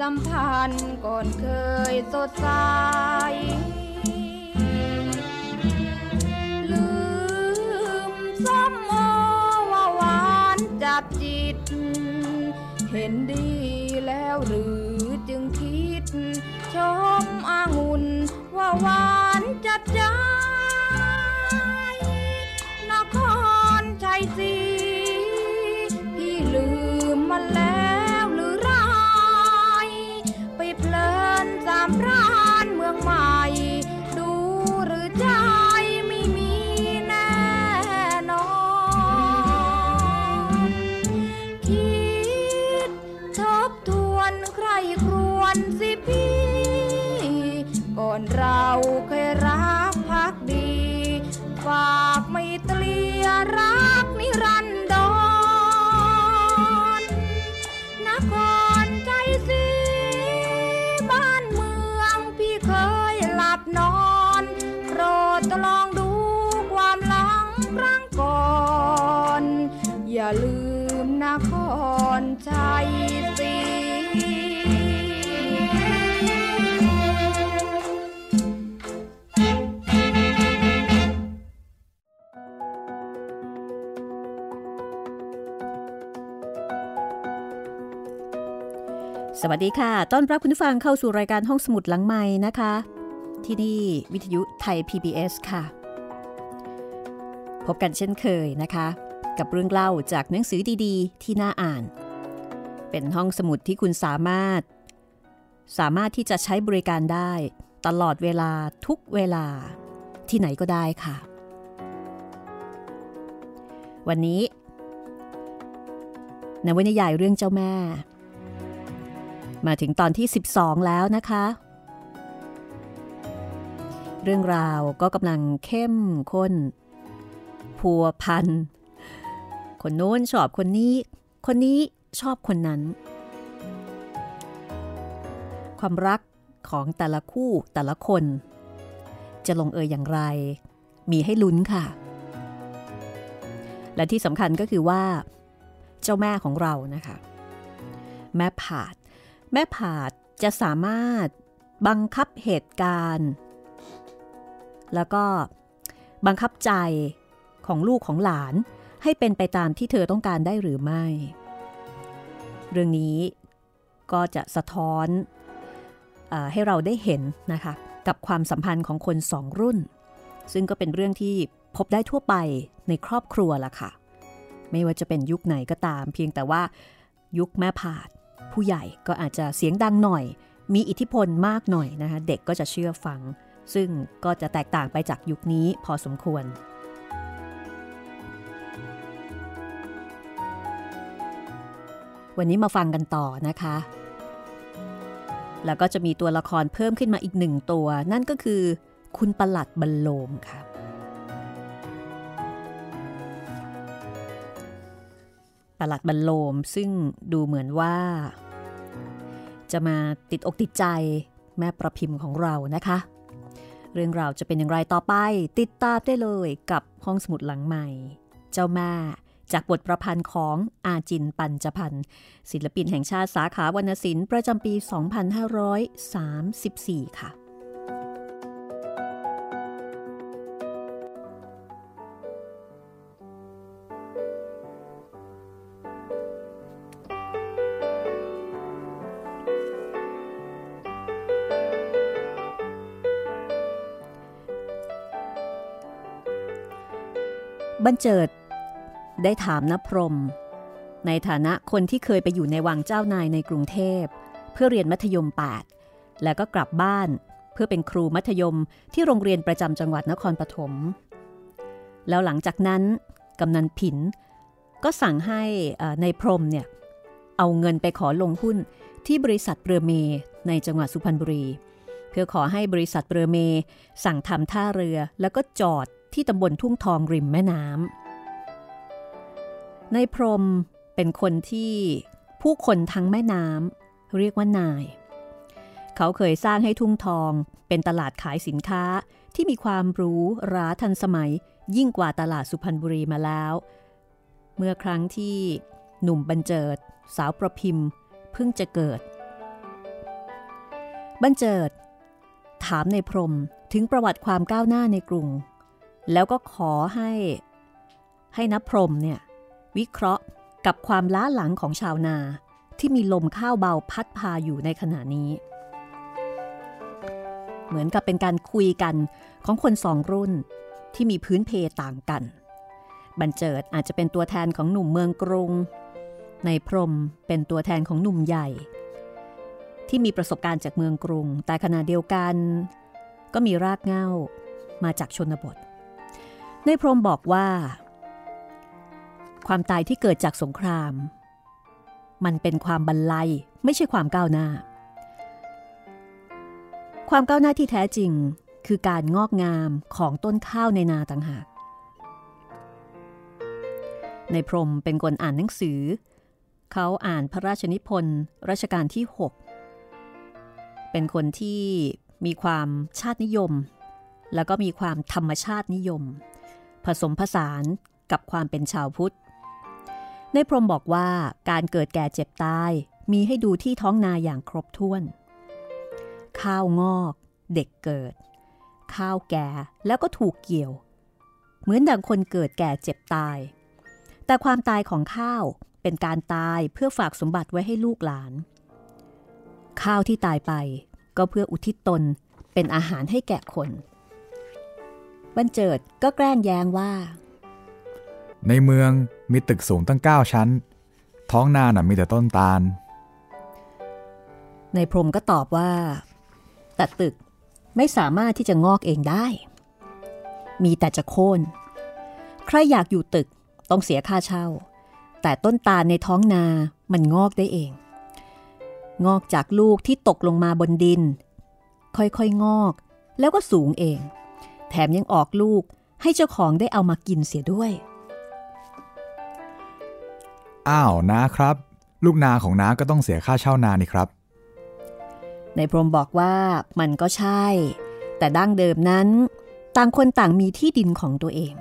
สัมพันธ์ก่อนเคยสดใสลืมซ้ำโอว่าหวานจับจิต เห็นดีแล้วหรือจึงคิด ชมอางุ่นว่าหวานจับใจน สวัสดีค่ะ ต้อนรับคุณผู้ฟังเข้าสู่รายการห้องสมุดหลังไม้นะคะ ที่นี่วิทยุไทย PBS ค่ะ พบกันเช่นเคยนะคะ กับเรื่องเล่าจากหนังสือดีๆ ที่น่าอ่าน เป็นห้องสมุดที่คุณสามารถ สามารถที่จะใช้บริการได้ ตลอดเวลาทุกเวลาที่ไหนก็ได้ค่ะ วันนี้นวนิยายเรื่องเจ้าแม่ มาถึงตอนที่ 12 แล้วนะคะ เรื่องราวก็กำลังเข้มข้น พัวพัน คนโน้นชอบคนนี้ คนนี้ชอบคนนั้น ความรักของแต่ละคู่แต่ละคน จะลงเอยอย่างไร มีให้ลุ้นค่ะ และที่สำคัญก็คือว่า เจ้าแม่ของเรานะคะ แม่ผาด แม่ผาดจะสามารถบังคับเหตุการณ์ แล้วก็บังคับใจของลูกของหลานให้เป็นไปตามที่เธอต้องการได้หรือไม่ เรื่องนี้ก็จะสะท้อนอให้เราได้เห็นนะคะกับความสัมพันธ์ของคนสองรุ่น ซึ่งก็เป็นเรื่องที่พบได้ทั่วไปในครอบครัวล่ะค่ะ ไม่ว่าจะเป็นยุคไหนก็ตาม เพียงแต่ว่ายุคแม่ผาด ผู้ใหญ่ก็อาจจะเสียงดังหน่อย มีอิทธิพลมากหน่อยนะคะเด็กก็จะเชื่อฟัง ซึ่งก็จะแตกต่างไปจากยุคนี้พอสมควร วันนี้มาฟังกันต่อนะคะ แล้วก็จะมีตัวละครเพิ่มขึ้นมาอีกหนึ่งตัว นั่นก็คือ คุณประหลัดบรรโลมค่ะ ประหลัดบรรโลม ซึ่งดูเหมือนว่า จะมาติดอกติดใจแม่ประพิมพ์ของเรานะคะ เรื่องราวจะเป็นอย่างไรต่อไป ติดตามได้เลยกับห้องสมุดหลังใหม่ เจ้าแม่จากบทประพันธ์ของอาจินปัญจพันธ์ศิลปินแห่งชาติสาขาวรรณศิลป์ประจำปี 2534 ค่ะ บันเจิด ได้ถามนพรม ในฐานะคนที่เคยไปอยู่ในวังเจ้านายในกรุงเทพ เพื่อเรียนมัธยม8แล้วก็กลับบ้าน เพื่อเป็นครูมัธยมที่โรงเรียนประจำจังหวัดนครปฐมแล้วหลังจากนั้นกำนันผิน ก็สั่งให้ในพรมเนี่ยเอาเงินไปขอลงหุ้นที่บริษัทเรือเมในจังหวัดสุพรรณบุรี เพื่อขอให้บริษัทเรือเมสั่งทำท่าเรือแล้วก็จอด ที่ตำบลทุ่งทองริมแม่น้ำนายพรมเป็นคนที่ผู้คนทั้งแม่น้ำเรียกว่านาย เขาเคยสร้างให้ทุ่งทองเป็นตลาดขายสินค้าที่มีความรู้ร้าทันสมัยยิ่งกว่าตลาดสุพรรณบุรีมาแล้ว เมื่อครั้งที่หนุ่มบรรเจิด สาวประพิมพ์เพิ่งจะเกิด บรรเจิด ถามในพรมถึงประวัติความก้าวหน้าในกรุง แล้วก็ขอให้ให้นับพรมเนี่ยวิเคราะห์กับความล้าหลังของชาวนาที่มีลมข้าวเบาพัดพาอยู่ในขณะนี้ เหมือนกับเป็นการคุยกันของคนสองรุ่นที่มีพื้นเพต่างกันบันเจิดอาจจะเป็นตัวแทนของหนุ่มเมืองกรุง ในพรมเป็นตัวแทนของหนุ่มใหญ่ ที่มีประสบการณ์จากเมืองกรุง แต่ขณะเดียวกัน ก็มีรากเหง้ามาจากชนบท ในพรมบอกว่า ความตายที่เกิดจากสงคราม มันเป็นความบรรลัยไม่ใช่ความก้าวหน้า ความก้าวหน้าที่แท้จริงคือการงอกงามของต้นข้าวในนาต่างหาก ในพรมเป็นคนอ่านหนังสือ เขาอ่านพระราชนิพนธ์รัชกาลที่ 6 เป็นคนที่มีความชาตินิยม แล้วก็มีความธรรมชาตินิยม ผสมผสานกับความเป็นชาวพุทธ ในพรมบอกว่าการเกิดแก่เจ็บตายมีให้ดูที่ท้องนาอย่างครบถ้วน ข้าวงอก เด็กเกิด ข้าวแก่แล้วก็ถูกเกี่ยว เหมือนดังคนเกิดแก่เจ็บตาย แต่ความตายของข้าวเป็นการตายเพื่อฝากสมบัติไว้ให้ลูกหลาน ข้าวที่ตายไปก็เพื่ออุทิศตนเป็นอาหารให้แก่คน บรรเจิดก็แกล้งแย้งว่า ในเมืองมีตึกสูงตั้ง 9 ชั้น ท้องนาน่ะมีแต่ต้นตาล ในพรมก็ตอบว่า แต่ตึกไม่สามารถที่จะงอกเองได้ มีแต่จะโค่น ใครอยากอยู่ตึกต้องเสียค่าเช่า แต่ต้นตาลในท้องนามันงอกได้เอง งอกจากลูกที่ตกลงมาบนดิน ค่อยๆงอก แล้วก็สูงเอง แถมยังออกลูกให้เจ้าของได้เอามากินเสียด้วย อ้าวนะครับ ลูกนาของน้าก็ต้องเสียค่าเช่านานี่ครับในพรมบอกว่ามันก็ใช่ แต่ดั้งเดิมนั้น ต่างคนต่างมีที่ดินของตัวเอง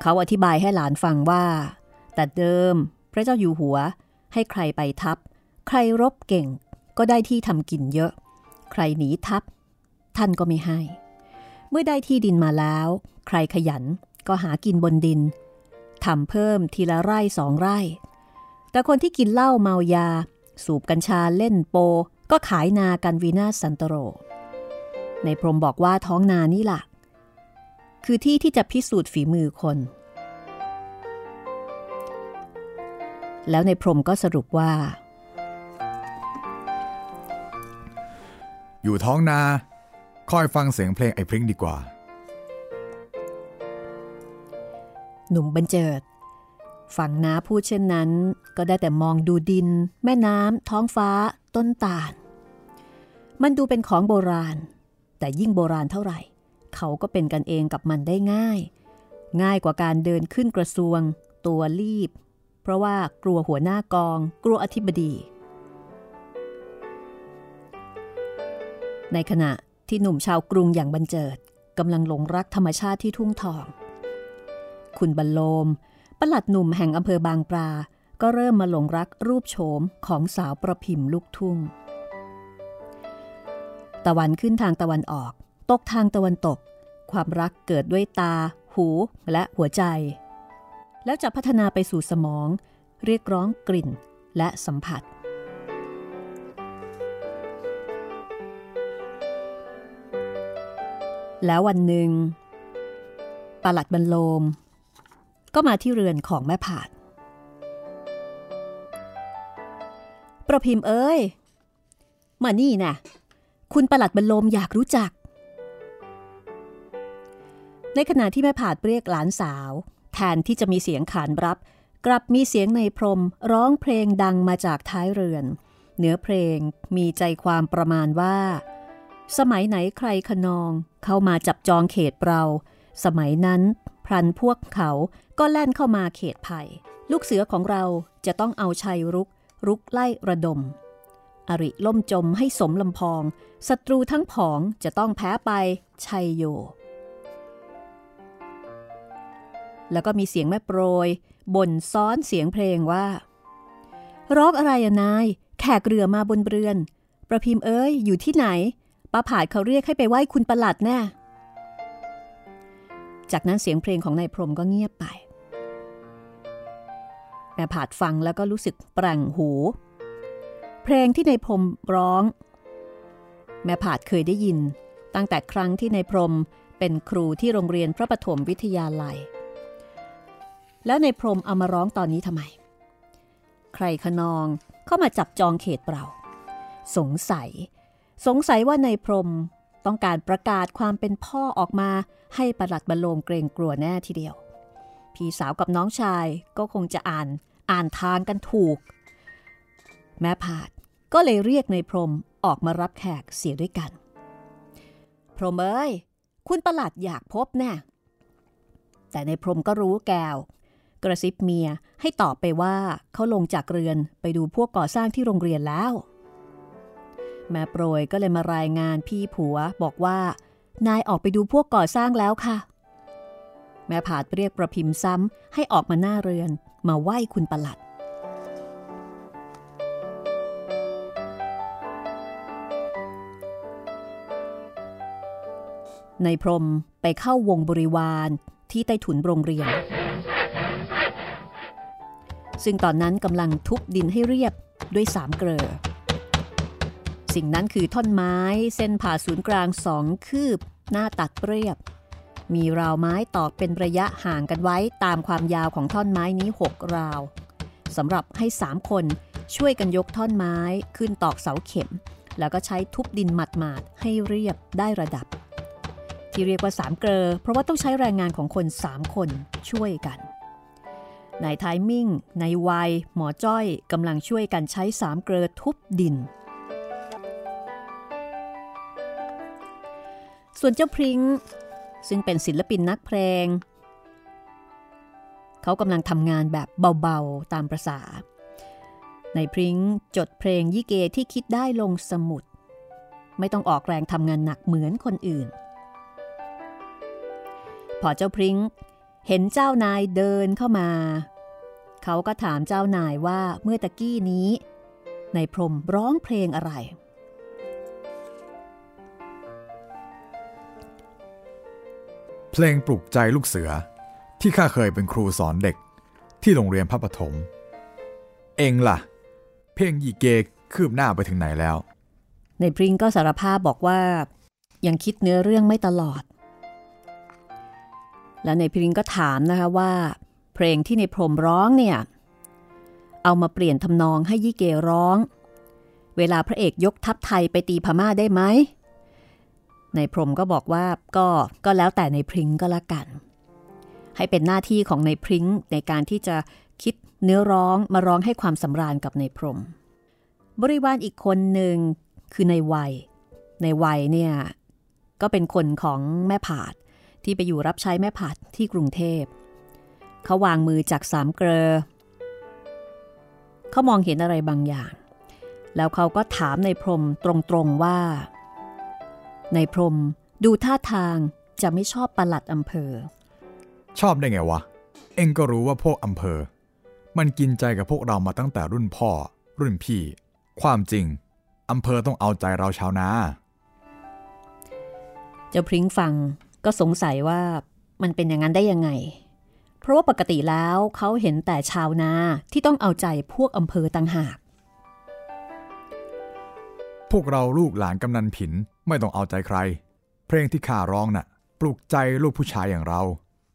เขาอธิบายให้หลานฟังว่า แต่เดิมพระเจ้าอยู่หัว ให้ใครไปทับ ใครรบเก่งก็ได้ที่ทำกินเยอะ ใครหนีทับ ท่านก็ไม่ให้ เมื่อได้ที่ดินมาแล้ว ใครขยันก็หากินบนดินทำเพิ่มทีละไร่สองไร่ แต่คนที่กินเหล้าเมายา สูบกัญชาเล่นโป ก็ขายนากันวีนาสันตโร ในพรมบอกว่าท้องนานี่ล่ะ คือที่ที่จะพิสูจน์ฝีมือคน แล้วในพรมก็สรุปว่า อยู่ท้องนา คอยฟังเสียงเพลงไอ้พริ้งดีกว่า หนุ่มบรรเจิด ฝั่งน้าพูดเช่นนั้น ก็ได้แต่มองดูดิน แม่น้ำท้องฟ้า ต้นตาล มันดูเป็นของโบราณ แต่ยิ่งโบราณเท่าไหร่ เขาก็เป็นกันเองกับมันได้ง่าย ง่ายกว่าการเดินขึ้นกระทรวง ตัวรีบ เพราะว่ากลัวหัวหน้ากอง กลัวอธิบดี ในขณะ ที่หนุ่มชาวกรุงอย่างบันเจิดกำลังหลงรักธรรมชาติที่ทุ่งทอง คุณบรรโลมประหลัดหนุ่มแห่งอำเภอบางปลา ก็เริ่มมาหลงรักรูปโฉมของสาวประพิมพ์ลูกทุ่ง ตะวันขึ้นทางตะวันออก ตกทางตะวันตก ความรักเกิดด้วยตา หูและหัวใจ แล้วจะพัฒนาไปสู่สมอง เรียกร้องกลิ่นและสัมผัส แล้ววันหนึ่งปลัดบรรโลม ก็มาที่เรือนของแม่ผาด ประพิมพ์เอ้ย มานี่นะคุณประหลัดบรรโลมอยากรู้จัก ในขณะที่แม่ผาดเรียกหลานสาว แทนที่จะมีเสียงขานรับ กลับมีเสียงในพรมร้องเพลงดังมาจากท้ายเรือน เนื้อเพลงมีใจความประมาณว่า สมัยไหนใครขนองเข้ามาจับจองเขตเรา สมัยนั้น พรันพวกเขาก็แล่นเข้ามาเขตภัยลูกเสือของเราจะต้องเอาชัยรุก รุกไล่ระดม อริล่มจมให้สมลำพองศัตรูทั้งผองจะต้องแพ้ไปชัยโย แล้วก็มีเสียงแม่โปรยบ่นซ้อนเสียงเพลงว่า ร้องอะไรอะนาย แขกเรือมาบนเรือน ประพิมพ์เอ้ยอยู่ที่ไหน ป้าผาดเขาเรียกให้ไปไหว้คุณประหลัดแน่ จากนั้นเสียงเพลงของนายพรมก็เงียบไป แม่ผาดฟังแล้วก็รู้สึกแปร่งหู เพลงที่นายพรมร้อง แม่ผาดเคยได้ยิน ตั้งแต่ครั้งที่นายพรมเป็นครูที่โรงเรียนพระปฐมวิทยาลัย แล้วนายพรมเอามาร้องตอนนี้ทำไม ใครขนองเข้ามาจับจองเขตเรา สงสัย สงสัยว่านายพรมต้องการประกาศความเป็นพ่อออกมาให้ประหลัดบรรลมเกรงกลัวแน่ทีเดียว พี่สาวกับน้องชายก็คงจะอ่านอ่านทางกันถูก แม่ผาดก็เลยเรียกนายพรมออกมารับแขกเสียด้วยกัน พรมเอ้ย คุณประหลัดอยากพบแน่แต่ในพรมก็รู้แกวกระซิบเมียให้ตอบไปว่าเขาลงจากเรือนไปดูพวกก่อสร้างที่โรงเรียนแล้ว แม่โปรยก็เลยมารายงานพี่ผัวบอกว่า นายออกไปดูพวกก่อสร้างแล้วค่ะ แม่ผาดเรียกประพิมพ์ซ้ำให้ออกมาหน้าเรือนมาไหว้คุณประหลัด ในพรมไปเข้าวงบริวารที่ใต้ถุนโรงเรียน ซึ่งตอนนั้นกำลังทุบดินให้เรียบด้วยสามเกลอ สิ่งนั้นคือท่อนไม้เส้นผ่าศูนย์กลางสองคืบ หน้าตัดเรียบ มีราวไม้ตอกเป็นระยะห่างกันไว้ตามความยาวของท่อนไม้นี้หกราวสำหรับให้สามคนช่วยกันยกท่อนไม้ขึ้นตอกเสาเข็ม แล้วก็ใช้ทุบดินหมัดๆให้เรียบได้ระดับ ที่เรียกว่าสามเกลอเพราะว่าต้องใช้แรงงานของคนสามคนช่วยกันนายไทมิ่งนายวัย หมอจ้อยกำลังช่วยกันใช้สามเกลอทุบดิน ส่วนเจ้าพริง้งซึ่งเป็นศิลปินนักเพลง เขากำลังทำงานแบบเบาๆตามประษา ในพริ้งจดเพลงยี่เกที่คิดได้ลงสมุด ไม่ต้องออกแรงทำงานหนักเหมือนคนอื่น พอเจ้าพริ้งเห็นเจ้านายเดินเข้ามา เขาก็ถามเจ้านายว่าเมื่อตะกี้นี้ ในพรมร้องเพลงอะไร เพลงปลุกใจลูกเสือ ที่ข้าเคยเป็นครูสอนเด็กที่โรงเรียนพระปฐม เองล่ะ เพลงยีเกคืบหน้าไปถึงไหนแล้ว ในพริ้งก็สารภาพบอกว่า ยังคิดเนื้อเรื่องไม่ตลอด แล้วในพริ้งก็ถามนะคะว่า เพลงที่ในพรมร้องเนี่ย เอามาเปลี่ยนทำนองให้ยี่เกร้อง เวลาพระเอกยกทัพไทยไปตีพม่าได้ไหม ในพรมก็บอกว่าก็ก็แล้วแต่ในพริ้งก็แล้วกัน ให้เป็นหน้าที่ของในพริ้งในการที่จะคิดเนื้อร้องมาร้องให้ความสำราญกับในพรม บริวารอีกคนหนึ่งคือในวัย ในวัยเนี่ยก็เป็นคนของแม่ผาดที่ไปอยู่รับใช้แม่ผาดที่กรุงเทพ เขาวางมือจากสามเกลอเขามองเห็นอะไรบางอย่าง แล้วเขาก็ถามในพรมตรงๆว่า ในพรมดูท่าทางจะไม่ชอบประหลัดอำเภอ ชอบได้ไงวะ เอ็งก็รู้ว่าพวกอำเภอ มันกินใจกับพวกเรามาตั้งแต่รุ่นพ่อ รุ่นพี่ ความจริงอำเภอต้องเอาใจเราชาวนาเจ้าพริ้งฟังก็สงสัยว่ามันเป็นอย่างนั้นได้ยังไง เพราะว่าปกติแล้วเขาเห็นแต่ชาวนาที่ต้องเอาใจพวกอำเภอต่างหาก พวกเราลูกหลานกำนันผิน ไม่ต้องเอาใจใคร เพลงที่ข้าร้องน่ะ ปลุกใจลูกผู้ชายอย่างเรา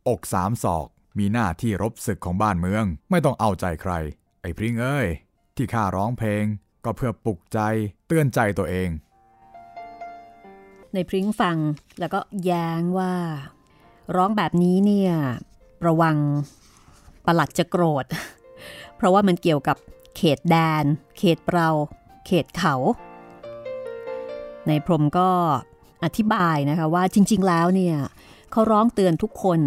อกสามศอก มีหน้าที่รบศึกของบ้านเมือง ไม่ต้องเอาใจใคร ไอ้พริ้งเอ้ย ที่ข้าร้องเพลงก็เพื่อปลุกใจเตือนใจตัวเอง ในพริ้งฟังแล้วก็แย้งว่า ร้องแบบนี้เนี่ยระวังประหลัดจะโกรธ เพราะว่ามันเกี่ยวกับเขตแดน เขตเปรา เขตเขา ในพรมก็อธิบายนะคะว่าจริง ๆ แล้วเนี่ยเขาร้องเตือนทุกคน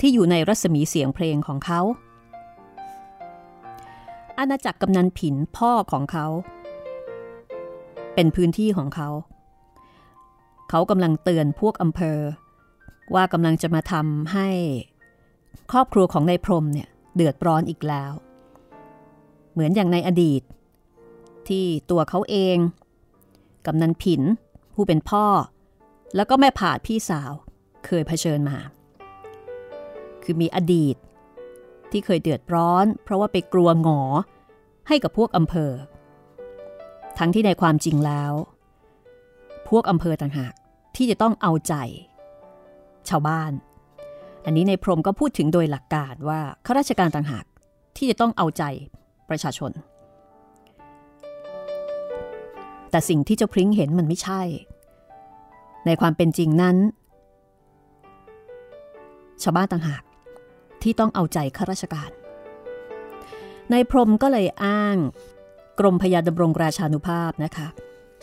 ที่อยู่ในรัศมีเสียงเพลงของเขา อาณาจักรกำนันผินพ่อของเขา เป็นพื้นที่ของเขา เขากำลังเตือนพวกอำเภอ ว่ากำลังจะมาทำให้ครอบครัวของนายพรมเนี่ยเดือดร้อนอีกแล้ว เหมือนอย่างในอดีต ที่ตัวเขาเอง กำนันผิน ผู้เป็นพ่อ แล้วก็แม่ผาดพี่สาว เคยเผชิญมา คือมีอดีต ที่เคยเดือดร้อน เพราะว่าไปกลัวหงอ ให้กับพวกอำเภอ ทั้งที่ในความจริงแล้ว พวกอำเภอต่างหากที่จะต้องเอาใจ ชาวบ้าน อันนี้ในพรมก็พูดถึงโดยหลักการว่าข้าราชการต่างหากที่จะต้องเอาใจประชาชน แต่สิ่งที่เจ้าพริ้งเห็นมันไม่ใช่ ในความเป็นจริงนั้น ชาวบ้านต่างหากที่ต้องเอาใจข้าราชการในพรมก็เลยอ้างกรมพยาดำรงราชานุภาพนะคะ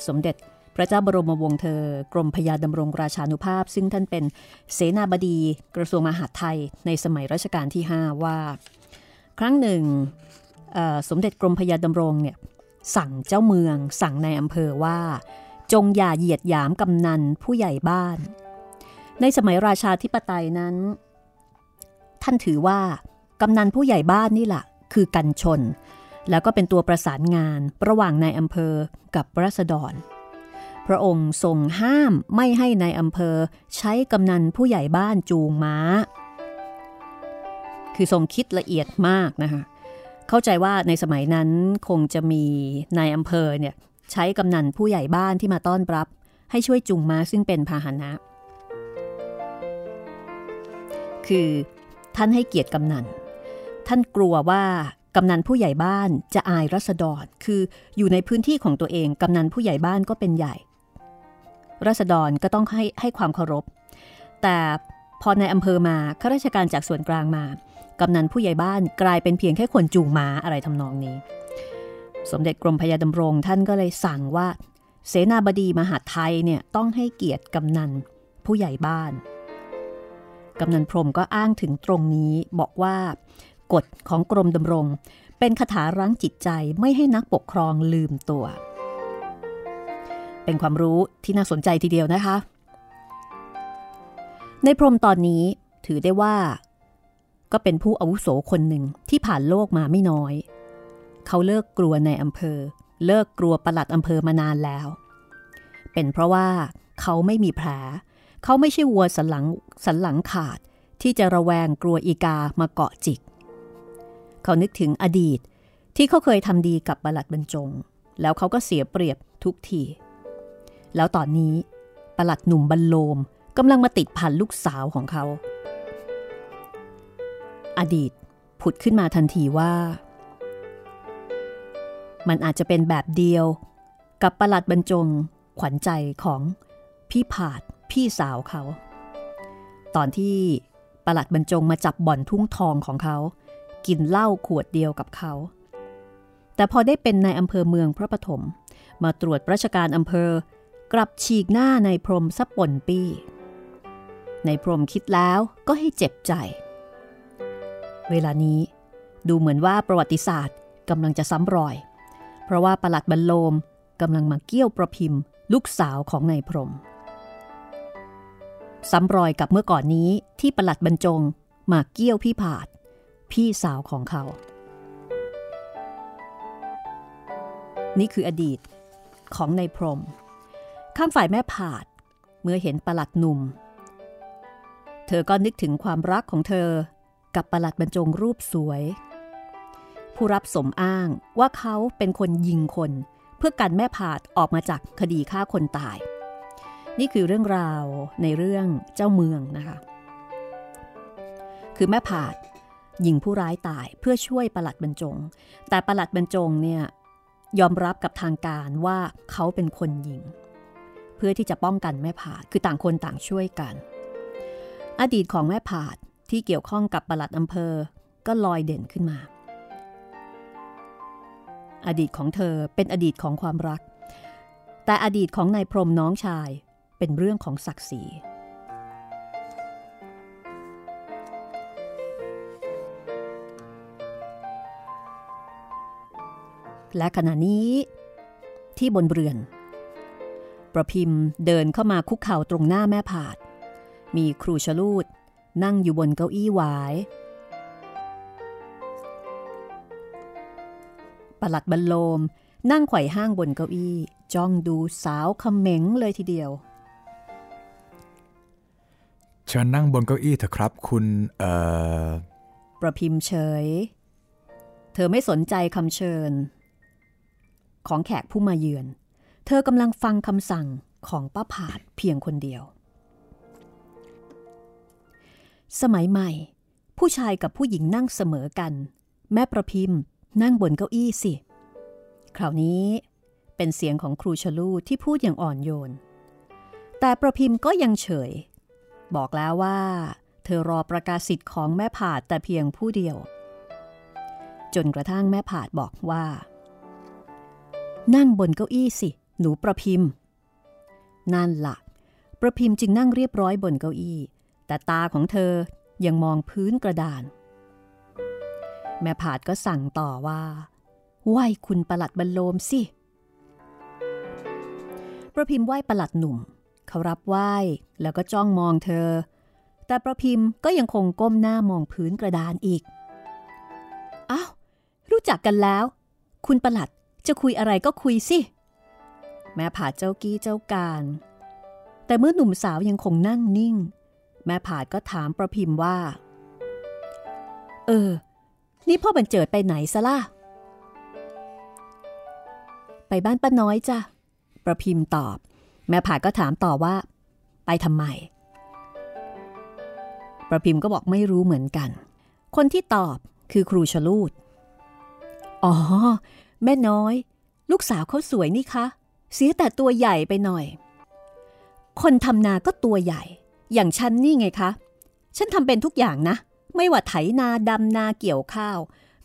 สมเด็จพระเจ้าบรมวงศ์เธอ กรมพยาดำรงราชานุภาพ ซึ่งท่านเป็นเสนาบดีกระทรวงมหาดไทยในสมัยรัชกาลที่ 5 ว่า ครั้งหนึ่งสมเด็จกรมพยาดำรงเนี่ย สั่งเจ้าเมือง สั่งในอำเภอว่า จงอย่าเหยียดหยามกำนันผู้ใหญ่บ้าน ในสมัยราชาธิปไตยนั้น ท่านถือว่ากำนันผู้ใหญ่บ้านนี่แหละคือกันชน แล้วก็เป็นตัวประสานงานระหว่างนายอำเภอกับรัษฎร พระองค์ทรงห้ามไม่ให้ในายอำเภอใช้กำนันผู้ใหญ่บ้านจูงม้า คือทรงคิดละเอียดมากนะคะ เข้าใจว่าในสมัยนั้นคงจะมีนายอำเภอเนี่ยใช้กำนันผู้ใหญ่บ้านที่มาต้อนรับ ให้ช่วยจูงม้าซึ่งเป็นพาหนะ คือท่านให้เกียรติกำนัน ท่านกลัวว่ากำนันผู้ใหญ่บ้านจะอายรัษฎร คืออยู่ในพื้นที่ของตัวเอง กำนันผู้ใหญ่บ้านก็เป็นใหญ่ รัษฎรก็ต้องให้ให้ความเคารพ แต่พอในอำเภอมาข้าราชการจากส่วนกลางมา กำนันผู้ใหญ่บ้านกลายเป็นเพียงแค่คนจูงม้าอะไรทำนองนี้ สมเด็จกรมพยาดำรงท่านก็เลยสั่งว่า เสนาบดีมหาไทยเนี่ยต้องให้เกียรติกำนันผู้ใหญ่บ้าน กำนันพรมก็อ้างถึงตรงนี้บอกว่ากฎของกรมดำรง เป็นคาถารั้งจิตใจไม่ให้นักปกครองลืมตัว เป็นความรู้ที่น่าสนใจทีเดียวนะคะ ในพรมตอนนี้ถือได้ว่า ก็เป็นผู้อาวุโสคนหนึ่งที่ผ่านโลกมาไม่น้อย เขาเลิกกลัวในอำเภอ เลิกกลัวประหลัดอำเภอมานานแล้ว เป็นเพราะว่าเขาไม่มีแผล เขาไม่ใช่วัวสันหลังสันหลังขาดที่จะระแวงกลัวอีกามาเกาะจิก เขานึกถึงอดีตที่เขาเคยทำดีกับประหลัดบรรจง แล้วเขาก็เสียเปรียบทุกที แล้วตอนนี้ประหลัดหนุ่มบรรโลมกำลังมาติดพันลูกสาวของเขา อดีตผุดขึ้นมาทันทีว่า มันอาจจะเป็นแบบเดียวกับประหลัดบรรจงขวัญใจของพี่ผาดพี่สาวเขา ตอนที่ประหลัดบรรจงมาจับบ่อนทุ่งทองของเขา กินเหล้าขวดเดียวกับเขา แต่พอได้เป็นนายอำเภอเมืองพระปฐมมาตรวจราชการอำเภอกลับฉีกหน้าในพรมสะป่นปีในพรมคิดแล้วก็ให้เจ็บใจ เวลานี้ดูเหมือนว่าประวัติศาสตร์กำลังจะซ้ำรอย เพราะว่าประหลัดบรรโลมกำลังมาเกี้ยวประพิมพ์ ลูกสาวของนายพรม ซ้ำรอยกับเมื่อก่อนนี้ที่ประหลัดบรรจงมาเกี้ยวพี่ผาด พี่สาวของเขา นี่คืออดีตของนายพรม ข้างฝ่ายแม่ผาด เมื่อเห็นประหลัดหนุ่ม เธอก็นึกถึงความรักของเธอ กับประหลัดบรรจงรูปสวย ผู้รับสมอ้างว่าเขาเป็นคนยิงคน เพื่อกันแม่ผาดออกมาจากคดีฆ่าคนตาย นี่คือเรื่องราวในเรื่องเจ้าเมืองนะคะ คือแม่ผาดยิงผู้ร้ายตายเพื่อช่วยประหลัดบรรจง แต่ประหลัดบรรจงเนี่ยยอมรับกับทางการว่าเขาเป็นคนยิง เพื่อที่จะป้องกันแม่ผาดคือต่างคนต่างช่วยกัน อดีตของแม่ผาด ที่เกี่ยวข้องกับประหลัดอำเภอก็ลอยเด่นขึ้นมา อดีตของเธอเป็นอดีตของความรัก แต่อดีตของนายพรมน้องชายเป็นเรื่องของศักดิ์ศรีและขณะนี้ที่บนเรือน ประพิมพ์เดินเข้ามาคุกเข่าตรงหน้าแม่ผาด มีครูชลูด นั่งอยู่บนเก้าอี้หวายประหลัดบรรโลม นั่งไขว่ห้างบนเก้าอี้ จ้องดูสาวคำเหม็งเลยทีเดียวเชิญนั่งบนเก้าอี้เถอะครับ คุณเอ่อประพิมพ์เฉย เธอไม่สนใจคำเชิญ ของแขกผู้มาเยือน เธอกำลังฟังคำสั่งของป้าผาดเพียงคนเดียว สมัยใหม่ ผู้ชายกับผู้หญิงนั่งเสมอกัน แม่ประพิมพ์นั่งบนเก้าอี้สิ คราวนี้เป็นเสียงของครูชลูที่พูดอย่างอ่อนโยน แต่ประพิมพ์ก็ยังเฉย บอกแล้วว่า เธอรอประกาศสิทธิ์ของแม่ผาดแต่เพียงผู้เดียว จนกระทั่งแม่ผาดบอกว่า นั่งบนเก้าอี้สิ หนูประพิมพ์ นั่นละ่ะ ประพิมพ์จึงนั่งเรียบร้อยบนเก้าอี้ แต่ตาของเธอยังมองพื้นกระดาน แม่ผาดก็สั่งต่อว่า ไหว้คุณประหลัดบรรโลมสิ ประพิมพ์ไหว้ประหลัดหนุ่ม เขารับไหว้แล้วก็จ้องมองเธอ แต่ประพิมพ์ก็ยังคงก้มหน้ามองพื้นกระดานอีก อ้าวรู้จักกันแล้ว คุณประหลัดจะคุยอะไรก็คุยสิ แม่ผาดเจ้ากี้เจ้าการ แต่เมื่อหนุ่มสาวยังคงนั่งนิ่ง แม่ผาดก็ถามประพิมพ์ว่า เออ นี่พ่อบรรเจิดไปไหนซะล่ะ ไปบ้านป้าน้อยจ้ะ ประพิมพ์ตอบ แม่ผาดก็ถามต่อว่า ไปทำไม ประพิมพ์ก็บอกไม่รู้เหมือนกัน คนที่ตอบคือครูชลูด อ๋อ แม่น้อย ลูกสาวเขาสวยนี่คะ เสียแต่ตัวใหญ่ไปหน่อย คนทำนาก็ตัวใหญ่ อย่างฉันนี่ไงคะ ฉันทำเป็นทุกอย่างนะ ไม่ว่าไถนาดำนาเกี่ยวข้าว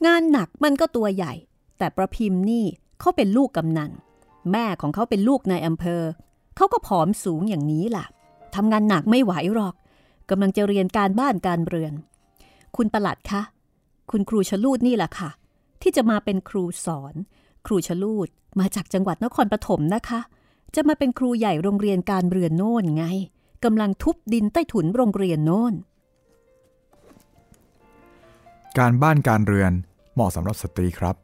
งานหนักมันก็ตัวใหญ่ แต่ประพิมพ์นี่เขาเป็นลูกกำนัน แม่ของเขาเป็นลูกนายอำเภอ เขาก็ผอมสูงอย่างนี้ล่ะทำงานหนักไม่ไหวหรอกกำลังจะเรียนการบ้านการเรือน คุณประหลัดคะ คุณครูชลูดนี่แหละค่ะ ที่จะมาเป็นครูสอน ครูชลูดมาจากจังหวัดนครปฐมนะคะ จะมาเป็นครูใหญ่โรงเรียนการเรือนโน่นไง กำลังทุบดินใต้ถุนโรงเรียนโน่นการบ้านการเรือนเหมาะสำหรับสตรีครับ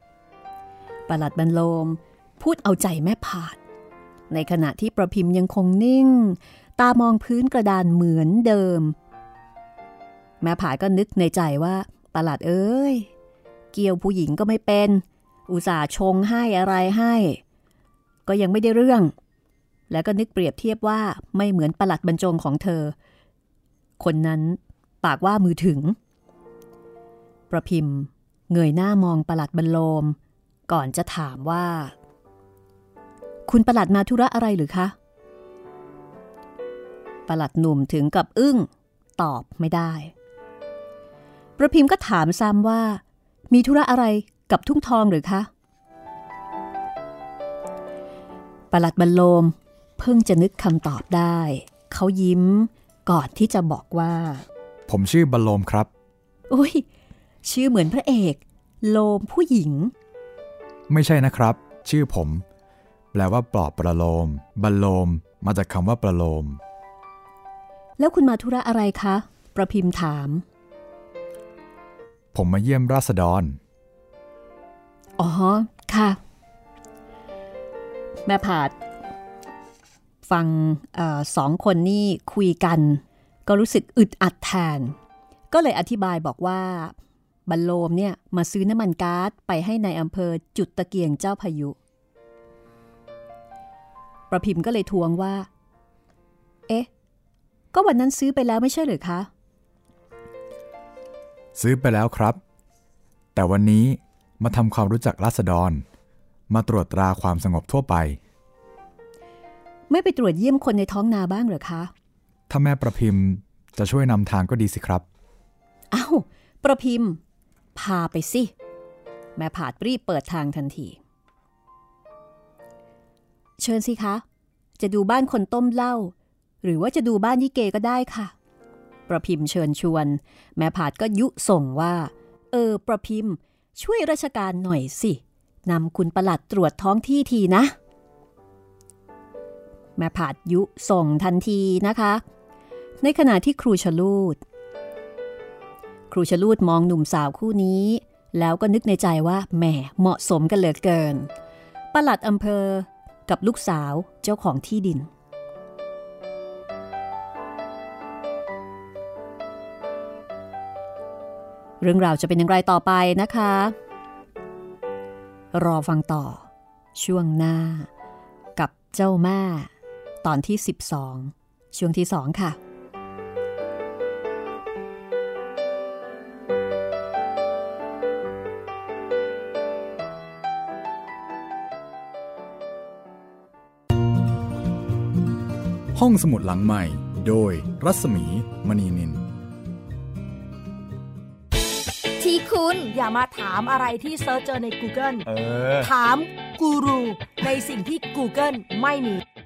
ประหลัดบรรโลม พูดเอาใจแม่ผาด ในขณะที่ประพิมพ์ยังคงนิ่ง ตามองพื้นกระดานเหมือนเดิม แม่ผาดก็นึกในใจว่า ประหลัดเอ้ย เกี่ยวผู้หญิงก็ไม่เป็น อุตส่าห์ชงให้อะไรให้ ก็ยังไม่ได้เรื่อง แล้วก็นึกเปรียบเทียบว่าไม่เหมือนประหลัดบรรจงของเธอ คนนั้นปากว่ามือถึง ประพิมพ์ เงยหน้ามองประหลัดบรรโลม ก่อนจะถามว่า คุณประหลัดมาธุระอะไรหรือคะประหลัดหนุ่มถึงกับอึ้ง ตอบไม่ได้ ประพิมพ์ก็ถามซ้ำว่า มีธุระอะไรกับทุ่งทองหรือคะประหลัดบรรโลม เผพิ่งจะนึกคำตอบได้ เขายิ้มก่อนที่จะบอกว่า ผมชื่อบรรโลมครับอุ้ยชื่อเหมือนพระเอก โลมผู้หญิง ไม่ใช่นะครับ ชื่อผม แปลว่าปลอบประโลมบรรโลม มาจากคำว่าประโลม แล้วคุณมาธุระอะไรคะ ประพิมพ์ถาม ผมมาเยี่ยมราษฎร อ๋อ ค่ะ แม่ผาด ฟังอสองคนนี่คุยกัน ก็รู้สึกอึดอัดแทน ก็เลยอธิบายบอกว่าบรรโลมเนี่ยมาซื้อน้ำมันก๊าซไปให้ในอำเภอจุดตะเกียงเจ้าพายุ ประพิมพ์ก็เลยทวงว่า เอ๊ะ ก็วันนั้นซื้อไปแล้วไม่ใช่หรือคะ ซื้อไปแล้วครับ แต่วันนี้มาทำความรู้จักราษฎร มาตรวจตราความสงบทั่วไป ไม่ไปตรวจเยี่ยมคนในท้องนาบ้างเหรอคะ ถ้าแม่ประพิมพ์จะช่วยนำทางก็ดีสิครับอ้าวประพิมพ์ พาไปสิ แม่ผาดรีบเปิดทางทันที เชิญสิคะ จะดูบ้านคนต้มเหล้าหรือว่าจะดูบ้านยี่เกก็ได้ค่ะ ประพิมพ์เชิญชวน แม่ผาดก็ยุส่งว่า เออ ประพิมพ์ ช่วยราชการหน่อยสินำคุณประหลัดตรวจท้องที่ทีนะ แม่ผาดยุส่งทันทีนะคะ ในขณะที่ครูชลูด ครูชลูดมองหนุ่มสาวคู่นี้ แล้วก็นึกในใจว่าแหมเหมาะสมกันเหลือเกินประหลัดอำเภอกับลูกสาวเจ้าของที่ดิน เรื่องราวจะเป็นอย่างไรต่อไปนะคะ รอฟังต่อช่วงหน้ากับเจ้าแม่ ตอนที่ 12 ช่วงที่ 2 ค่ะห้องสมุดหลังใหม่ โดยรัศมีมณีนิน ทีคุณอย่ามาถามอะไรที่ search เจอใน Google เออ ถามกูรูในสิ่งที่ Google ไม่มี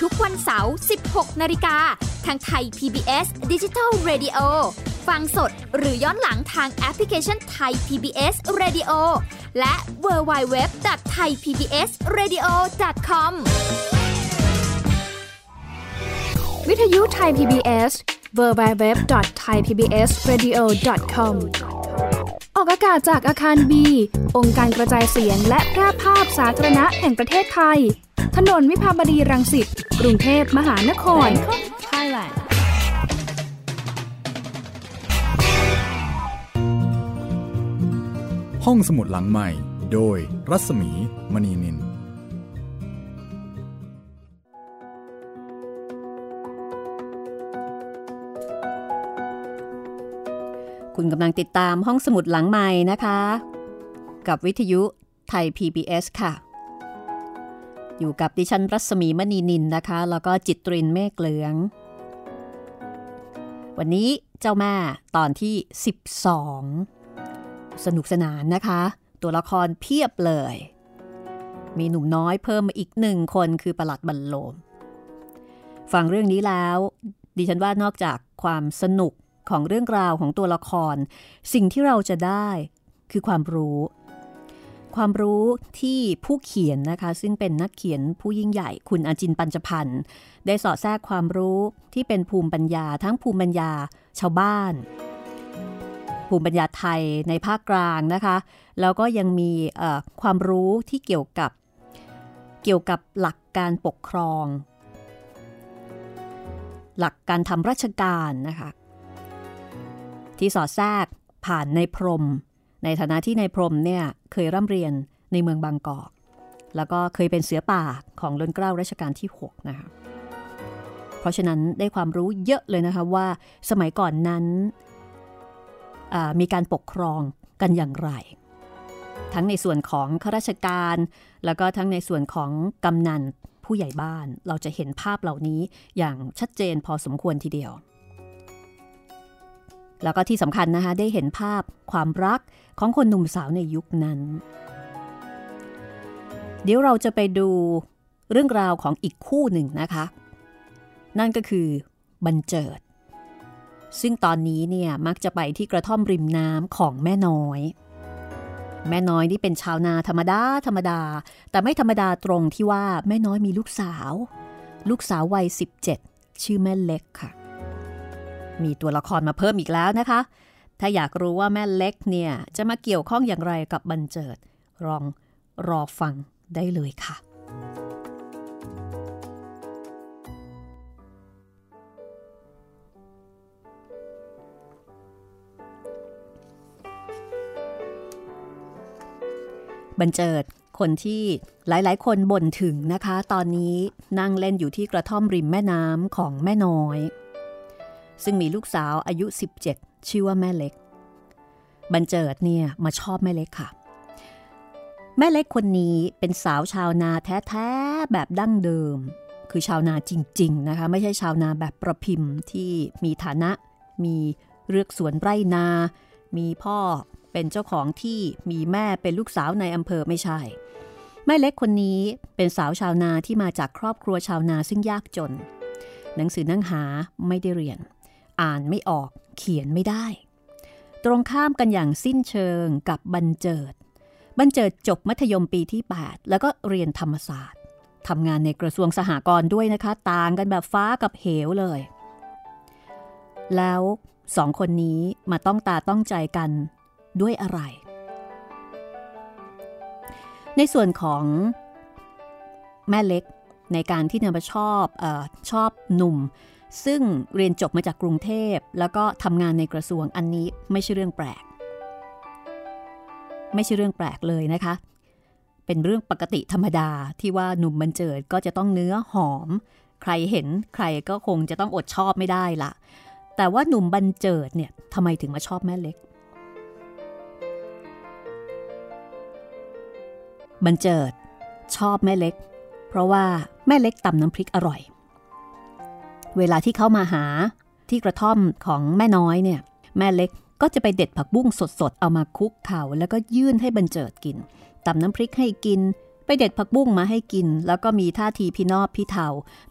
ทุกวันเสาร์ 16 นาฬิกา ทางไทย PBS Digital Radio ฟังสดหรือย้อนหลังทางแอปพลิเคชันไทย PBS Radio และ w w w t h a i PBS Radio com วิทยุไทย PBS www.thaipbsradio.com ออกอากาศจากอาคารบี องค์การกระจายเสียงและแพร่ภาพสาธารณะแห่งประเทศไทย ถนนวิภาวดีรังสิต กรุงเทพมหานคร Thailand ห้องสมุดหลังใหม่ โดยรัศมีมณีนินคุณกำลังติดตามห้องสมุดหลังใหม่นะคะ กับวิทยุไทย PBS ค่ะ อยู่กับดิฉันรัศมีมณีนินนะคะ แล้วก็จิตรินเมฆเหลือง วันนี้เจ้าแม่ตอนที่ 12 สนุกสนานนะคะ ตัวละครเพียบเลย มีหนุ่มน้อยเพิ่มมาอีกหนึ่งคนคือประหลัดบรรโลม ฟังเรื่องนี้แล้ว ดิฉันว่านอกจากความสนุกของเรื่องราวของตัวละคร สิ่งที่เราจะได้คือความรู้ ความรู้ที่ผู้เขียนนะคะ ซึ่งเป็นนักเขียนผู้ยิ่งใหญ่คุณอาจินปัญจพันธ์ได้สอดแทรกความรู้ที่เป็นภูมิปัญญา ทั้งภูมิปัญญาชาวบ้าน ภูมิปัญญาไทยในภาคกลางนะคะ แล้วก็ยังมีความรู้ที่เกี่ยวกับเกี่ยวกับหลักการปกครอง หลักการทำราชการนะคะที่สอดแทรกผ่านในพรม ในฐานะที่ในพรมเนี่ยเคยร่ำเรียนในเมืองบางกอก แล้วก็เคยเป็นเสือป่าของล้นเกล้ารัชกาลที่ 6 นะคะ เพราะฉะนั้นได้ความรู้เยอะเลยนะคะว่าสมัยก่อนนั้นมีการปกครองกันอย่างไร ทั้งในส่วนของข้าราชการ แล้วก็ทั้งในส่วนของกำนันผู้ใหญ่บ้าน เราจะเห็นภาพเหล่านี้อย่างชัดเจนพอสมควรทีเดียว แล้วก็ที่สำคัญนะคะได้เห็นภาพความรักของคนหนุ่มสาวในยุคนั้น เดี๋ยวเราจะไปดูเรื่องราวของอีกคู่หนึ่งนะคะ นั่นก็คือบันเจิด ซึ่งตอนนี้เนี่ยมักจะไปที่กระท่อมริมน้ำของแม่น้อย แม่น้อยนี่เป็นชาวนาธรรมดาธรรมดา แต่ไม่ธรรมดาตรงที่ว่าแม่น้อยมีลูกสาว ลูกสาววัย 17 ชื่อแม่เล็กค่ะ มีตัวละครมาเพิ่มอีกแล้วนะคะ ถ้าอยากรู้ว่าแม่เล็กเนี่ยจะมาเกี่ยวข้องอย่างไรกับบันเจิดลองรอฟังได้เลยค่ะ บันเจิดคนที่หลายๆ คนบ่นถึงนะคะ ตอนนี้นั่งเล่นอยู่ที่กระท่อมริมแม่น้ำของแม่น้อย ซึ่งมีลูกสาวอายุ 17 ชื่อว่าแม่เล็ก บันเจิดเนี่ยมาชอบแม่เล็กค่ะ แม่เล็กคนนี้เป็นสาวชาวนาแท้ๆแบบดั้งเดิม คือชาวนาจริง ๆ นะคะ ไม่ใช่ชาวนาแบบประพิมพ์ที่มีฐานะ มีเลือกสวนไร่นา มีพ่อเป็นเจ้าของที่มีแม่เป็นลูกสาวในอำเภอไม่ใช่ แม่เล็กคนนี้เป็นสาวชาวนาที่มาจากครอบครัวชาวนาซึ่งยากจน หนังสือนั่งหาไม่ได้เรียน อ่านไม่ออกเขียนไม่ได้ ตรงข้ามกันอย่างสิ้นเชิงกับบันเจิด บันเจิดจบมัธยมปีที่ 8 แล้วก็เรียนธรรมศาสตร์ทำงานในกระทรวงสหกรณ์ด้วยนะคะ ต่างกันแบบฟ้ากับเหวเลย แล้วสองคนนี้มาต้องตาต้องใจกันด้วยอะไร ในส่วนของแม่เล็กในการที่เนมาชอบอชอบหนุ่ม ซึ่งเรียนจบมาจากกรุงเทพ แล้วก็ทำงานในกระทรวงอันนี้ไม่ใช่เรื่องแปลก ไม่ใช่เรื่องแปลกเลยนะคะ เป็นเรื่องปกติธรรมดาที่ว่าหนุ่มบันเจิดก็จะต้องเนื้อหอม ใครเห็นใครก็คงจะต้องอดชอบไม่ได้ละแต่ว่าหนุ่มบันเจิดเนี่ยทำไมถึงมาชอบแม่เล็กบันเจิดชอบแม่เล็ก เพราะว่าแม่เล็กตำน้ำพริกอร่อย เวลาที่เข้ามาหาที่กระท่อมของแม่น้อยเนี่ย แม่เล็กก็จะไปเด็ดผักบุ้งสดๆ เอามาคุกเข่าแล้วก็ยื่นให้บันเจิดกินตำน้ำพริกให้กิน ไปเด็ดผักบุ้งมาให้กิน แล้วก็มีท่าทีพี่นอบพี่เทา